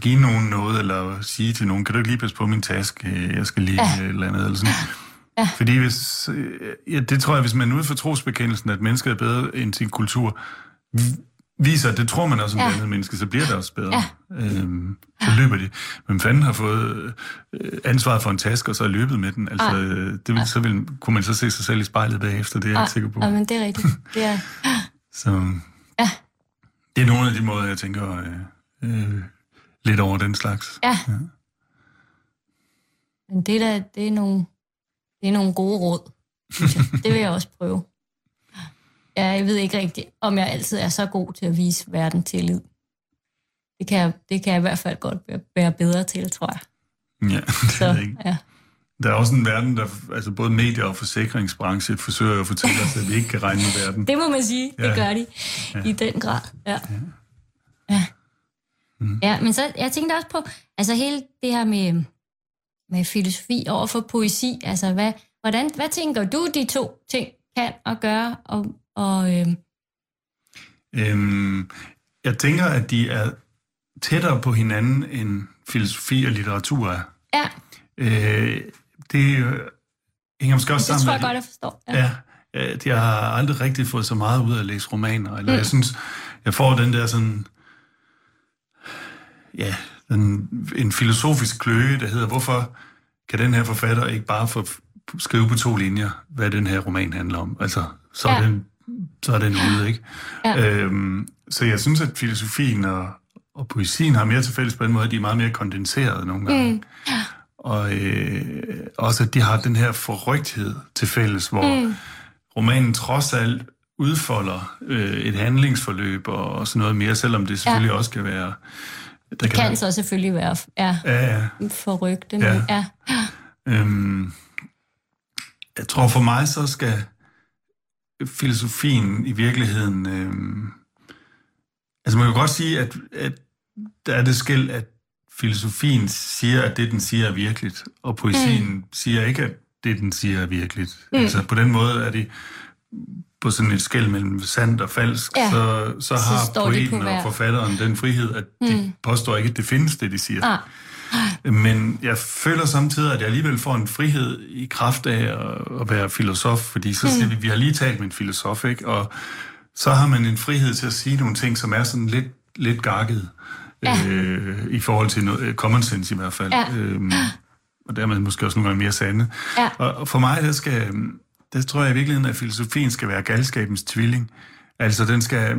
give nogen noget, eller sige til nogen, kan du ikke lige passe på min taske, jeg skal lige ja. eller andet, eller sådan. Ja. Fordi hvis, ja, det tror jeg, hvis man ud for trosbekendelsen, at mennesket er bedre end sin kultur, viser, at det tror man også om ja. det andet menneske, så bliver det også bedre. Ja. Øhm, så løber de. Men fanden har fået øh, ansvaret for en taske, og så er løbet med den. Altså, det vil, så vil, kunne man så se sig selv i spejlet bagefter, det er jeg ikke sikker på. Ja, men det er rigtigt. Det er... så ja. det er nogle af de måder, jeg tænker øh, øh, lidt over den slags. Ja. ja. Men det, der, det, er nogle, det er nogle gode råd. Det vil jeg også prøve. Ja, jeg ved ikke rigtigt, om jeg altid er så god til at vise verden tillid. Det kan jeg, det kan jeg i hvert fald godt være bedre til, tror jeg. Ja, det så, er ikke. Ja. Der er også en verden, der altså både medier og forsikringsbranche forsøger at fortælle os, at vi ikke kan regne med verden. Det må man sige, ja. det gør de ja. i den grad. Ja. Ja. Ja. Mm. ja, men så jeg tænkte også på, altså hele det her med, med filosofi over for poesi, altså hvad, hvordan, hvad tænker du, de to ting kan og gøre, og og, øh... øhm, jeg tænker, at de er tættere på hinanden, end filosofi og litteratur er. Ja. Øh, det hænger måske også sammen Det tror jeg godt, jeg forstår. Ja. ja jeg har aldrig rigtig fået så meget ud af at læse romaner. Eller mm. jeg synes, jeg får den der sådan... Ja, den, en filosofisk kløe, der hedder, hvorfor kan den her forfatter ikke bare få skrive på to linjer, hvad den her roman handler om? Altså, så ja. den så er den ude, ikke? Ja. Øhm, så jeg synes, at filosofien og, og poesien har mere til fælles på den måde, at de er meget mere kondenseret nogle gange. Mm. Og øh, også, at de har den her forrygthed til fælles, hvor mm. romanen trods alt udfolder øh, et handlingsforløb og, og sådan noget mere, selvom det selvfølgelig ja. også kan være... Der det kan, kan være, så selvfølgelig være ja, ja, ja. forrygte. Ja. ja. Øhm, jeg tror for mig, så skal filosofien i virkeligheden... Øh, altså man kan godt sige, at, at der er det skæld, at filosofien siger, at det, den siger, er virkeligt, og poesien mm. siger ikke, at det, den siger, er virkeligt. Mm. Altså på den måde er det på sådan et skæld mellem sandt og falsk, ja. så, så har så poeten og forfatteren den frihed, at mm. de påstår ikke, at det findes, det de siger. Ah. Men jeg føler samtidig, at jeg alligevel får en frihed i kraft af at, at være filosof, fordi så siger mm. vi, vi har lige talt med en filosof, ikke? og så har man en frihed til at sige nogle ting, som er sådan lidt, lidt gakket. Ja. øh, i forhold til noget, øh, common sense i hvert fald. Ja. Øhm, og dermed måske også nogle gange mere sande. Ja. Og, og for mig, der skal, der tror jeg i virkeligheden, at filosofien skal være galskabens tvilling. Altså, den skal,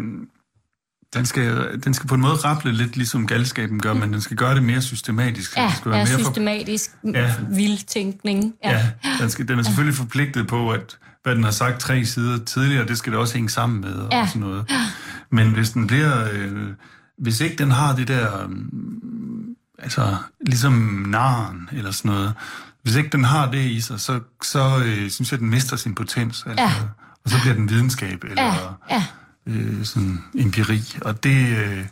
den skal, den skal på en måde rapple lidt ligesom galskaben gør, men den skal gøre det mere systematisk. Ja, det skal ja mere for- systematisk Ja. ja. vildtænkning. Ja, ja den, skal, den er selvfølgelig forpligtet på, at hvad den har sagt tre sider tidligere, det skal det også hænge sammen med og Ja. sådan noget. Men hvis den bliver... Øh, hvis ikke den har det der... Øh, altså, ligesom naren eller sådan noget. Hvis ikke den har det i sig, så, så øh, synes jeg, den mister sin potens. Altså, Ja. Og så bliver den videnskab eller Ja, ja. Øh, sådan empiri. Og det, øh,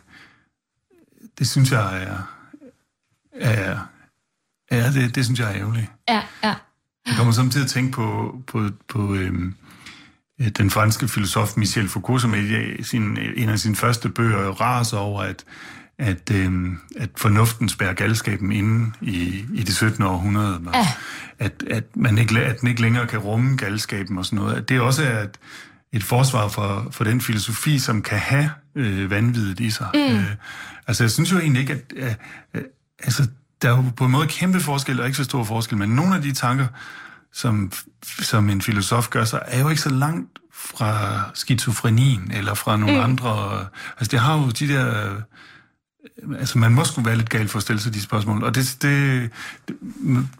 det synes jeg er... er ja, det, det synes jeg er ærgerligt. ja, ja. Jeg kommer samtidig til at tænke på, på, på øhm, øh, den franske filosof Michel Foucault, som i sin, en af sine første bøger raser over, at, at, øhm, at fornuften spærrer galskaben inde i, i det 17. århundrede. Ja. At, at, man ikke, at den ikke længere kan rumme galskaben og sådan noget. At det også er et, et forsvar for, for den filosofi, som kan have øh, vanvittigt i sig. Mm. Øh, altså, jeg synes jo egentlig ikke, at... Øh, øh, altså, der er jo på en måde kæmpe forskel, og ikke så stor forskel, men nogle af de tanker, som, som en filosof gør sig, er jo ikke så langt fra skizofrenien, eller fra nogle mm. andre... Altså, det har jo de der... øh, Altså, man må sgu være lidt gal for at stille sig de spørgsmål. Og det, det, det,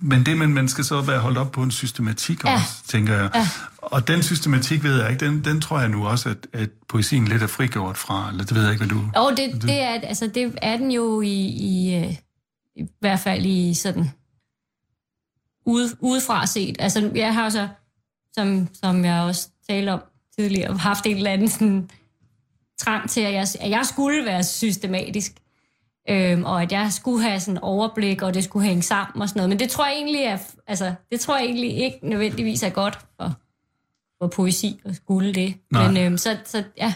men det, men man skal så være holdt op på en systematik Ja. også, tænker jeg. Ja. Og den systematik ved jeg ikke, den, den tror jeg nu også, at, at poesien lidt er frigjort fra, eller det ved jeg ikke, hvad du... Og det, det, er, altså, det er den jo i, i, øh, i hvert fald i sådan ude, udefra set. Altså, jeg har så, som, som jeg også talte om tidligere, haft en eller anden sådan, trang til, at jeg, at jeg skulle være systematisk. Øhm, og at jeg skulle have sådan overblik, og det skulle hænge sammen og sådan noget. Men det tror jeg egentlig, er, altså, det tror jeg egentlig ikke nødvendigvis er godt for, for poesi at skulle det. Nej. Men øhm, så, så ja,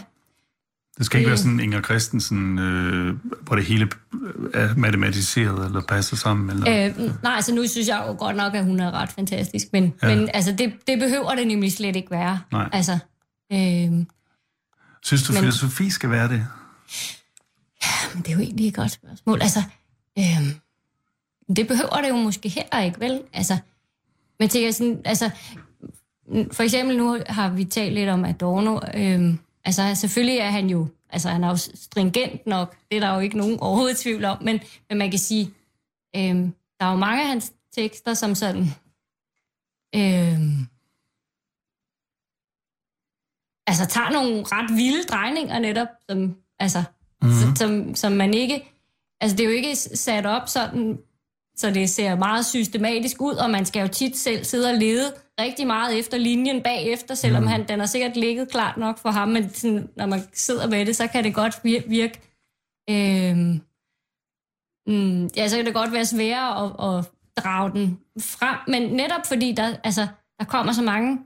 Det skal ikke Det- være sådan Inger Christensen, øh, hvor det hele er matematiseret, eller passer sammen, eller... Øh, nej, altså nu synes jeg jo godt nok, at hun er ret fantastisk, men, Ja. ja. men altså, det, det behøver det nemlig slet ikke være. Nej. Altså, øh, Synes du, men- filosofi skal være det? men det er jo egentlig et godt spørgsmål. Altså, øh, det behøver det jo måske heller ikke, vel? Altså, men tænker sådan, altså, for eksempel nu har vi talt lidt om Adorno. Øh, altså, selvfølgelig er han jo, altså han er jo stringent nok, det er der jo ikke nogen overhovedet tvivl om, men, men man kan sige, øh, der er jo mange af hans tekster, som sådan, øh, altså tager nogle ret vilde drejninger netop, som, altså, mm-hmm. som, som man ikke, altså det er jo ikke sat op sådan, så det ser meget systematisk ud, og man skal jo tit selv sidde og lede rigtig meget efter linjen bagefter, selvom han, den har sikkert ligget klart nok for ham, men sådan, når man sidder med det, så kan det godt vir- virke, øhm, mm, ja, så kan det godt være sværere at, at drage den frem, men netop fordi der, altså, der kommer så mange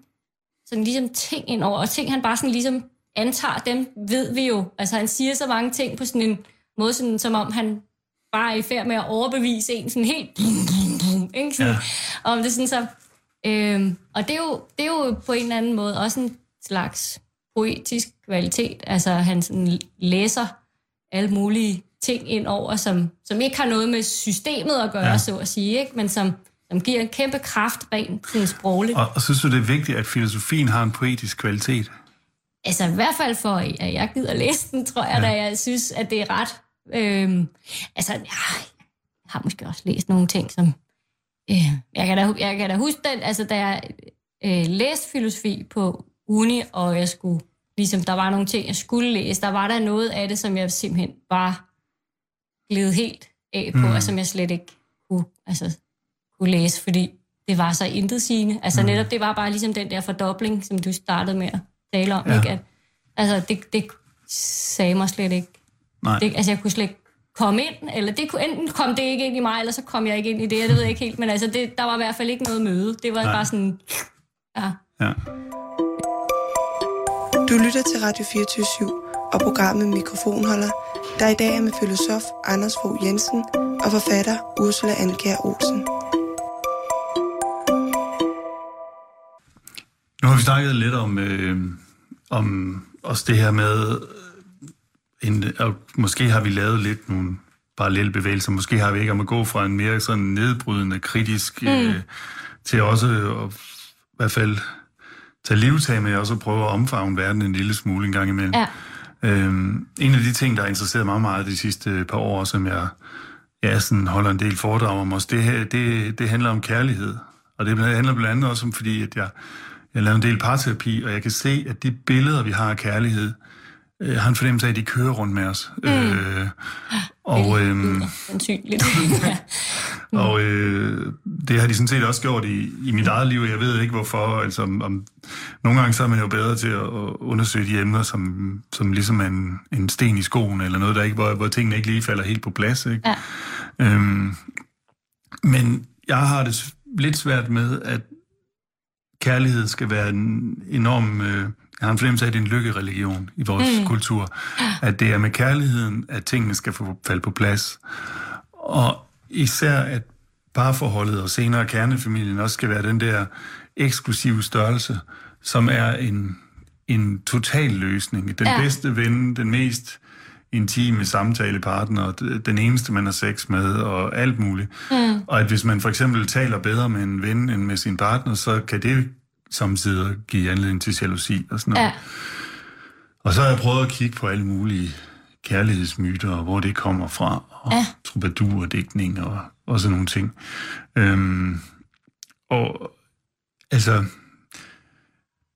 sådan ligesom ting ind over, og ting han bare sådan ligesom antager, dem ved vi jo. Altså han siger så mange ting på sådan en måde, sådan, som om han bare i færd med at overbevise en sådan helt... Ikke? Sådan, Ja. Om det sådan så... Øhm, og det er, jo, det er jo på en eller anden måde også en slags poetisk kvalitet. Altså han sådan læser alle mulige ting ind over, som, som ikke har noget med systemet at gøre, Ja. ja. så at sige, ikke? men som, som giver en kæmpe kraft rent sådan sprogligt. Og, og synes du, det er vigtigt, at filosofien har en poetisk kvalitet? Altså i hvert fald for, at jeg gider læse den, tror jeg, ja. da jeg synes, at det er ret... Øhm, altså, ja, jeg har måske også læst nogle ting, som... Øh, jeg, kan da, jeg kan da huske den, altså da jeg øh, læste filosofi på uni, og jeg skulle, ligesom der var nogle ting, jeg skulle læse, der var der noget af det, som jeg simpelthen bare gled helt af på, mm. og som jeg slet ikke kunne, altså, kunne læse, fordi det var så intetsigende. Altså mm. netop, det var bare ligesom den der fordobling, som du startede med at tale om, Ja. ja. ikke? At, altså, det, det sagde mig slet ikke. Nej. Det, altså, jeg kunne slet ikke komme ind, eller det kunne, enten kom det ikke ind i mig, eller så kom jeg ikke ind i det, det ved jeg ikke helt, men altså, det, der var i hvert fald ikke noget møde. Det var Nej. Bare sådan, ja. Ja. Du lytter til Radio 24 og programmet Mikrofonholder, der i dag er med filosof Anders Fogh Jensen og forfatter Ursula Andkjær Olsen. Nu har vi snakket lidt om, øh, om også det her med, en, og måske har vi lavet lidt nogle parallelbevægelser. Måske har vi ikke om at gå fra en mere sådan nedbrydende, kritisk, mm. øh, til også at, i hvert fald tage livtag med, og så prøve at omfavne verden en lille smule en gang imellem. Ja. Øhm, en af de ting, der har interesseret mig meget de sidste par år, som jeg ja, sådan holder en del foredrag om også, det, her, det, det handler om kærlighed. Og det handler blandt andet også om, fordi at jeg, jeg laver en del parterapi, og jeg kan se, at de billeder, vi har af kærlighed, øh, har en fornemmelse af, at de kører rundt med os. Mm. Øh, og, øh, Sandsynligt. ja. og øh, det har de sådan set også gjort i, i mit eget liv. Jeg ved ikke hvorfor. Altså, om, om, nogle gange så er man jo bedre til at, undersøge de emner, som, som ligesom en, en sten i skoen, eller noget, der ikke, hvor, hvor tingene ikke lige falder helt på plads. Ikke? Ja. Øhm, men jeg har det lidt svært med, at kærlighed skal være en enorm... Øh, jeg har en fornemmelse af, at det er en lykkereligion i vores mm. kultur. At det er med kærligheden, at tingene skal få falde på plads. Og især, at parforholdet og senere kernefamilien også skal være den der eksklusive størrelse, som er en, en total løsning. Den ja. bedste ven, den mest intime samtalepartner, den eneste, man har sex med, og alt muligt. Mm. Og at hvis man for eksempel taler bedre med en ven end med sin partner, så kan det samtidig give anledning til jalousi og sådan noget. Ja. Og så har jeg prøvet at kigge på alle mulige kærlighedsmyter, og hvor det kommer fra, og ja. troubadour og og, sådan nogle ting. Øhm, og altså,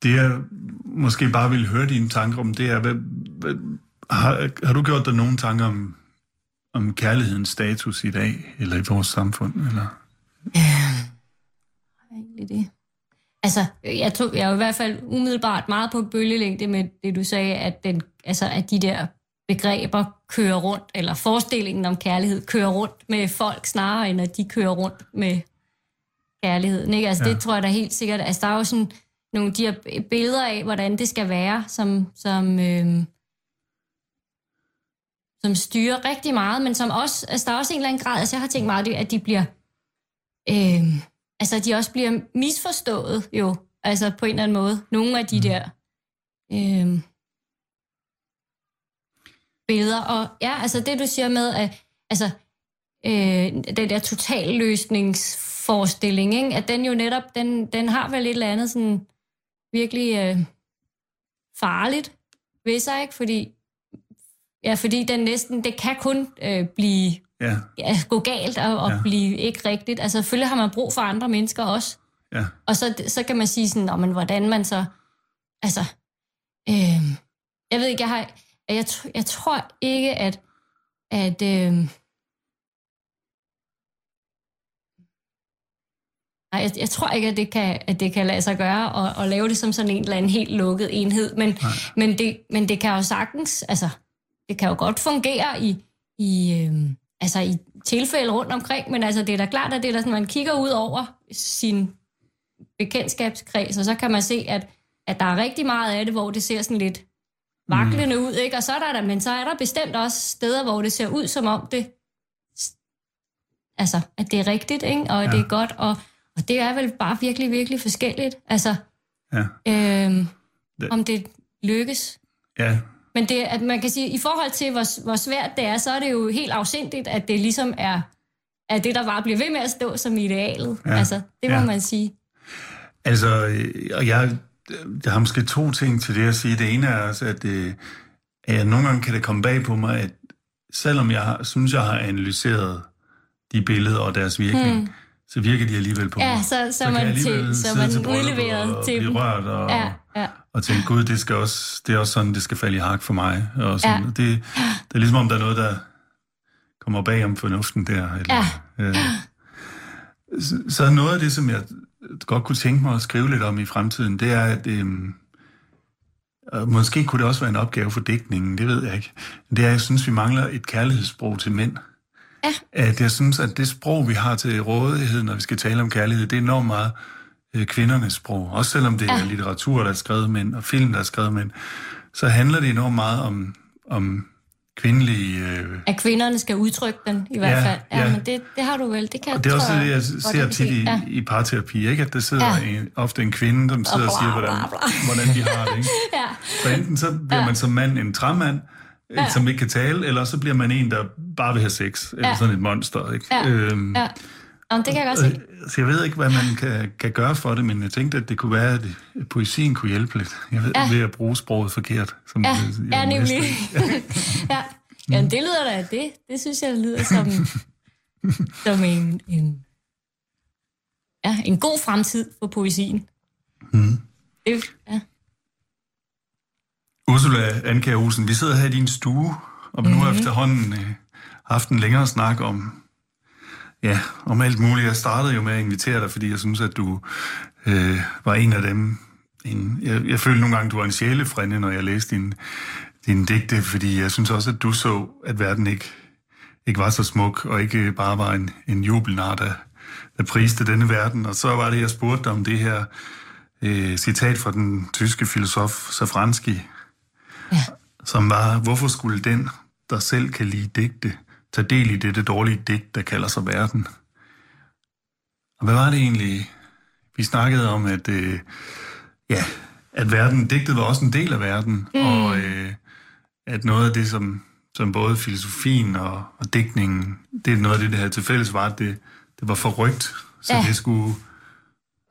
det jeg måske bare vil høre dine tanker om, det er, hvad, hvad, har, har du gjort dig nogle tanker om, om kærlighedens status i dag, eller i vores samfund? Eller? Ja, egentlig det. Altså, jeg, tror, jeg er i hvert fald umiddelbart meget på bølgelængde med det, du sagde, at, den, altså, at de der begreber kører rundt, eller forestillingen om kærlighed kører rundt med folk, snarere end at de kører rundt med kærligheden. Ikke? Altså, ja. Det tror jeg da helt sikkert. Altså, der er jo sådan nogle de her billeder af, hvordan det skal være, som, som, øh, som styrer rigtig meget, men som også, altså der er også en eller anden grad, altså jeg har tænkt meget, at de bliver, øh, altså de også bliver misforstået jo, altså på en eller anden måde. Nogle af de mm. der øh, billeder, og ja, altså det du siger med, at altså øh, den der totalløsningsforestilling, ikke? at den jo netop, den, den har vel et eller andet sådan virkelig øh, farligt ved sig, ikke? Fordi Ja, fordi den næsten, det kan kun øh, blive, ja. Ja, gå galt og, og ja. blive ikke rigtigt. Altså selvfølgelig har man brug for andre mennesker også. Ja. Og så, så kan man sige sådan, men hvordan man så, altså, øh, jeg ved ikke, jeg har, jeg, jeg tror ikke, at, at øh, Nej, jeg, jeg tror ikke, at det kan, at det kan lade sig gøre og, og lave det som sådan en eller anden helt lukket enhed. Men, men, det, men det kan jo sagtens, altså, det kan jo godt fungere i, i, øh, altså i tilfælde rundt omkring, men altså det er da klart, at det er der sådan, man kigger ud over sin bekendtskabskreds, og så kan man se, at, at der er rigtig meget af det, hvor det ser sådan lidt vaklende mm. ud, ikke? Og så er der, men så er der bestemt også steder, hvor det ser ud som om det, altså, at det er rigtigt, ikke? Og ja. det er godt, og, og det er vel bare virkelig, virkelig forskelligt, altså, ja. øh, om det lykkes. Ja, men det, at man kan sige, i forhold til, hvor, hvor svært det er, så er det jo helt afsindigt, at det ligesom er, er det, der bare bliver ved med at stå som idealet. Ja. Altså, det må ja. man sige. Altså, og jeg, jeg har måske to ting til det at sige. Det ene er også, at, det, at nogle gange kan det komme bag på mig, at selvom jeg har, synes, jeg har analyseret de billeder og deres virkning, hmm. så virker de alligevel på ja, mig. Så, så, så man, til, så man udleveret til dem. rørt og, ja, ja og tænke, gud, det, skal også, det er også sådan, det skal falde i hak for mig. Og sådan. Ja. Det, det er ligesom, om der er noget, der kommer bag om fornuften der. Eller, ja. øh, så, så noget af det, som jeg godt kunne tænke mig at skrive lidt om i fremtiden, det er, at øh, måske kunne det også være en opgave for dækningen, det ved jeg ikke. Det er, at jeg synes, vi mangler et kærlighedssprog til mænd. Ja. At jeg synes, at det sprog, vi har til rådighed, når vi skal tale om kærlighed, det er enormt meget kvindernes sprog. Også selvom det ja. er litteratur, der er skrevet mænd, og film, der er skrevet mænd, så handler det enormt meget om, om kvindelige... Øh... At kvinderne skal udtrykke den, i hvert ja, fald. Ja, ja. men det, det har du vel. Det kan og det er også det, jeg ser tit i, ja. i parterapi, ikke? at der sidder ja. en, ofte en kvinde, som sidder og, bla, og siger, hvordan, bla, bla. hvordan de har det. Ikke? ja. Så enten så bliver ja. man som mand en træmand, ja. som ikke kan tale, eller så bliver man en, der bare vil have sex, eller ja. sådan et monster. Ikke? Ja. Øhm, ja. Jamen, det kan jeg godt se. Øh, så jeg ved ikke, hvad man kan, kan gøre for det, men jeg tænkte, at det kunne være, at poesien kunne hjælpe lidt. Jeg ved, ja. ved at bruge sproget forkert. Som ja, jeg, ja nemlig. ja. ja, det lyder da, det, det synes jeg lyder som, som en, en, ja, en god fremtid for poesien. Mm. Det, ja. Ursula Anker Olsen, vi sidder her i din stue, og nu har mm-hmm. efterhånden øh, haft en længere snak om, ja, om alt muligt. Jeg startede jo med at invitere dig, fordi jeg synes, at du øh, var en af dem. En, jeg, jeg følte nogle gange, du var en sjælefrænde, når jeg læste din, din digte, fordi jeg synes også, at du så, at verden ikke, ikke var så smuk, og ikke bare var en, en jubelnar, der, der priste denne verden. Og så var det, jeg spurgte dig om det her øh, citat fra den tyske filosof Safranski, ja. som var, hvorfor skulle den, der selv kan lide digte, tage del i dette dårlige digt, der kalder sig verden? Og hvad var det egentlig? Vi snakkede om, at, øh, ja, at verden, digtet var også en del af verden, mm. og øh, at noget af det, som, som både filosofien og, og digtningen, det er noget af det, der havde til fælles, var, at det, det var forrygt, så ja. det skulle,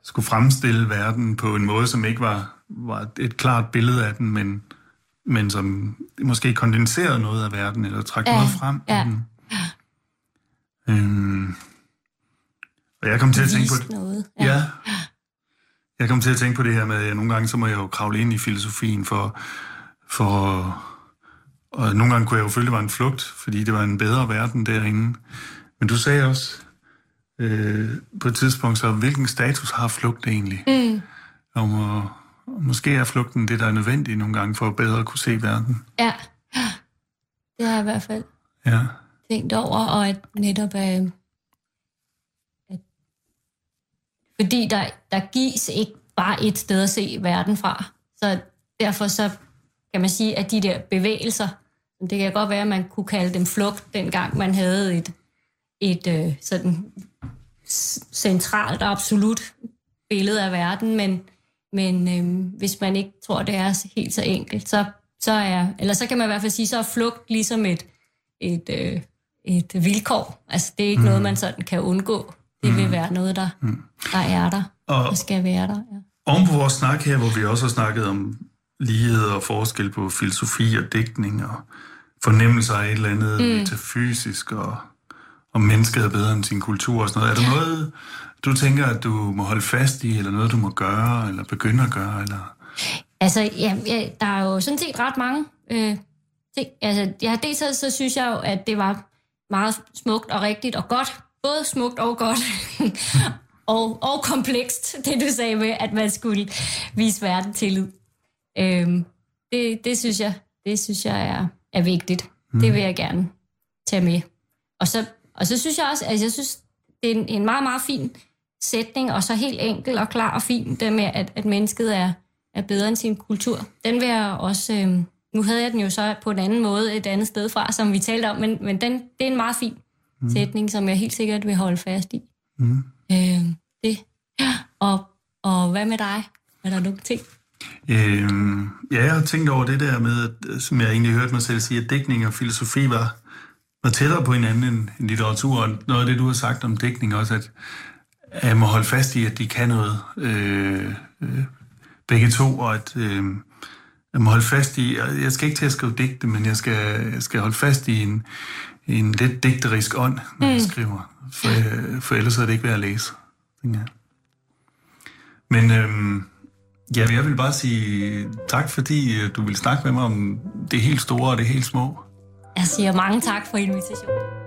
skulle fremstille verden på en måde, som ikke var, var et klart billede af den, men, men som måske kondenserede noget af verden, eller trak ja. noget frem. Ja. Den. Øhm, og jeg kom til at tænke på det. Noget. Ja. ja. Jeg kom til at tænke på det her med, at nogle gange så må jeg jo kravle ind i filosofien for, for og nogle gange kunne jeg jo føle, det var en flugt, fordi det var en bedre verden derinde. Men du sagde også øh, på et tidspunkt, så hvilken status har flugt egentlig? Mm. Og, og måske er flugten det, der er nødvendigt nogle gange for at bedre kunne se verden. Ja, det har jeg i hvert fald ja. tænkt over, og at netop øh, at, fordi der, der gives ikke bare et sted at se verden fra, så derfor så kan man sige, at de der bevægelser, det kan godt være, at man kunne kalde dem flugt, dengang man havde et, et øh, sådan centralt og absolut billede af verden, men, men øh, hvis man ikke tror, det er helt så enkelt, så, så er, eller så kan man i hvert fald sige, så er flugt ligesom et, et, øh, et vilkår. Altså det er ikke mm. noget, man sådan kan undgå. Det vil mm. være noget, der, mm. der er der, og der skal være der. Ja. Oven på vores snak her, hvor vi også har snakket om lighed og forskel på filosofi og digtning og fornemmelser af et eller andet mm. metafysisk og om mennesket er bedre end sin kultur og sådan noget. Er der noget, du tænker, at du må holde fast i, eller noget, du må gøre, eller begynde at gøre? Eller? Altså, ja, ja, der er jo sådan set ret mange øh, ting. Altså, ja, dels så, så synes jeg jo, at det var meget smukt og rigtigt og godt. Både smukt og godt. og, og komplekst, det du sagde med, at man skulle vise verden tillid. Øhm, det, det, synes jeg, det synes jeg er, er vigtigt. Mm. Det vil jeg gerne tage med. Og så, og så synes jeg også, at jeg synes, det er en, en meget, meget fin sætning, og så helt enkel og klar og fin, det med, at, at mennesket er, er bedre end sin kultur. Den vil jeg også... Øhm, nu havde jeg den jo så på en anden måde et andet sted fra, som vi talte om, men, men den, det er en meget fin mm. sætning, som jeg helt sikkert vil holde fast i. Mm. Øh, det. Og, og hvad med dig? Er der nogle ting? Øh, ja, jeg har tænkt over det der med, at, som jeg egentlig hørte mig selv sige, at dækning og filosofi var, var tættere på hinanden end, end litteratur. Og noget af det, du har sagt om dækning også, at jeg må holde fast i, at de kan noget, øh, øh, begge to, og at øh, jeg må holde fast i, jeg skal ikke til at skrive digte, men jeg skal, jeg skal holde fast i en, en lidt digterisk ånd, når mm. jeg skriver, for, for ellers er det ikke værd at læse. Ja. Men øh, Ja, jeg vil bare sige tak, fordi øh, du vil snakke med mig om det helt store og det helt små. Jeg siger mange tak for invitationen.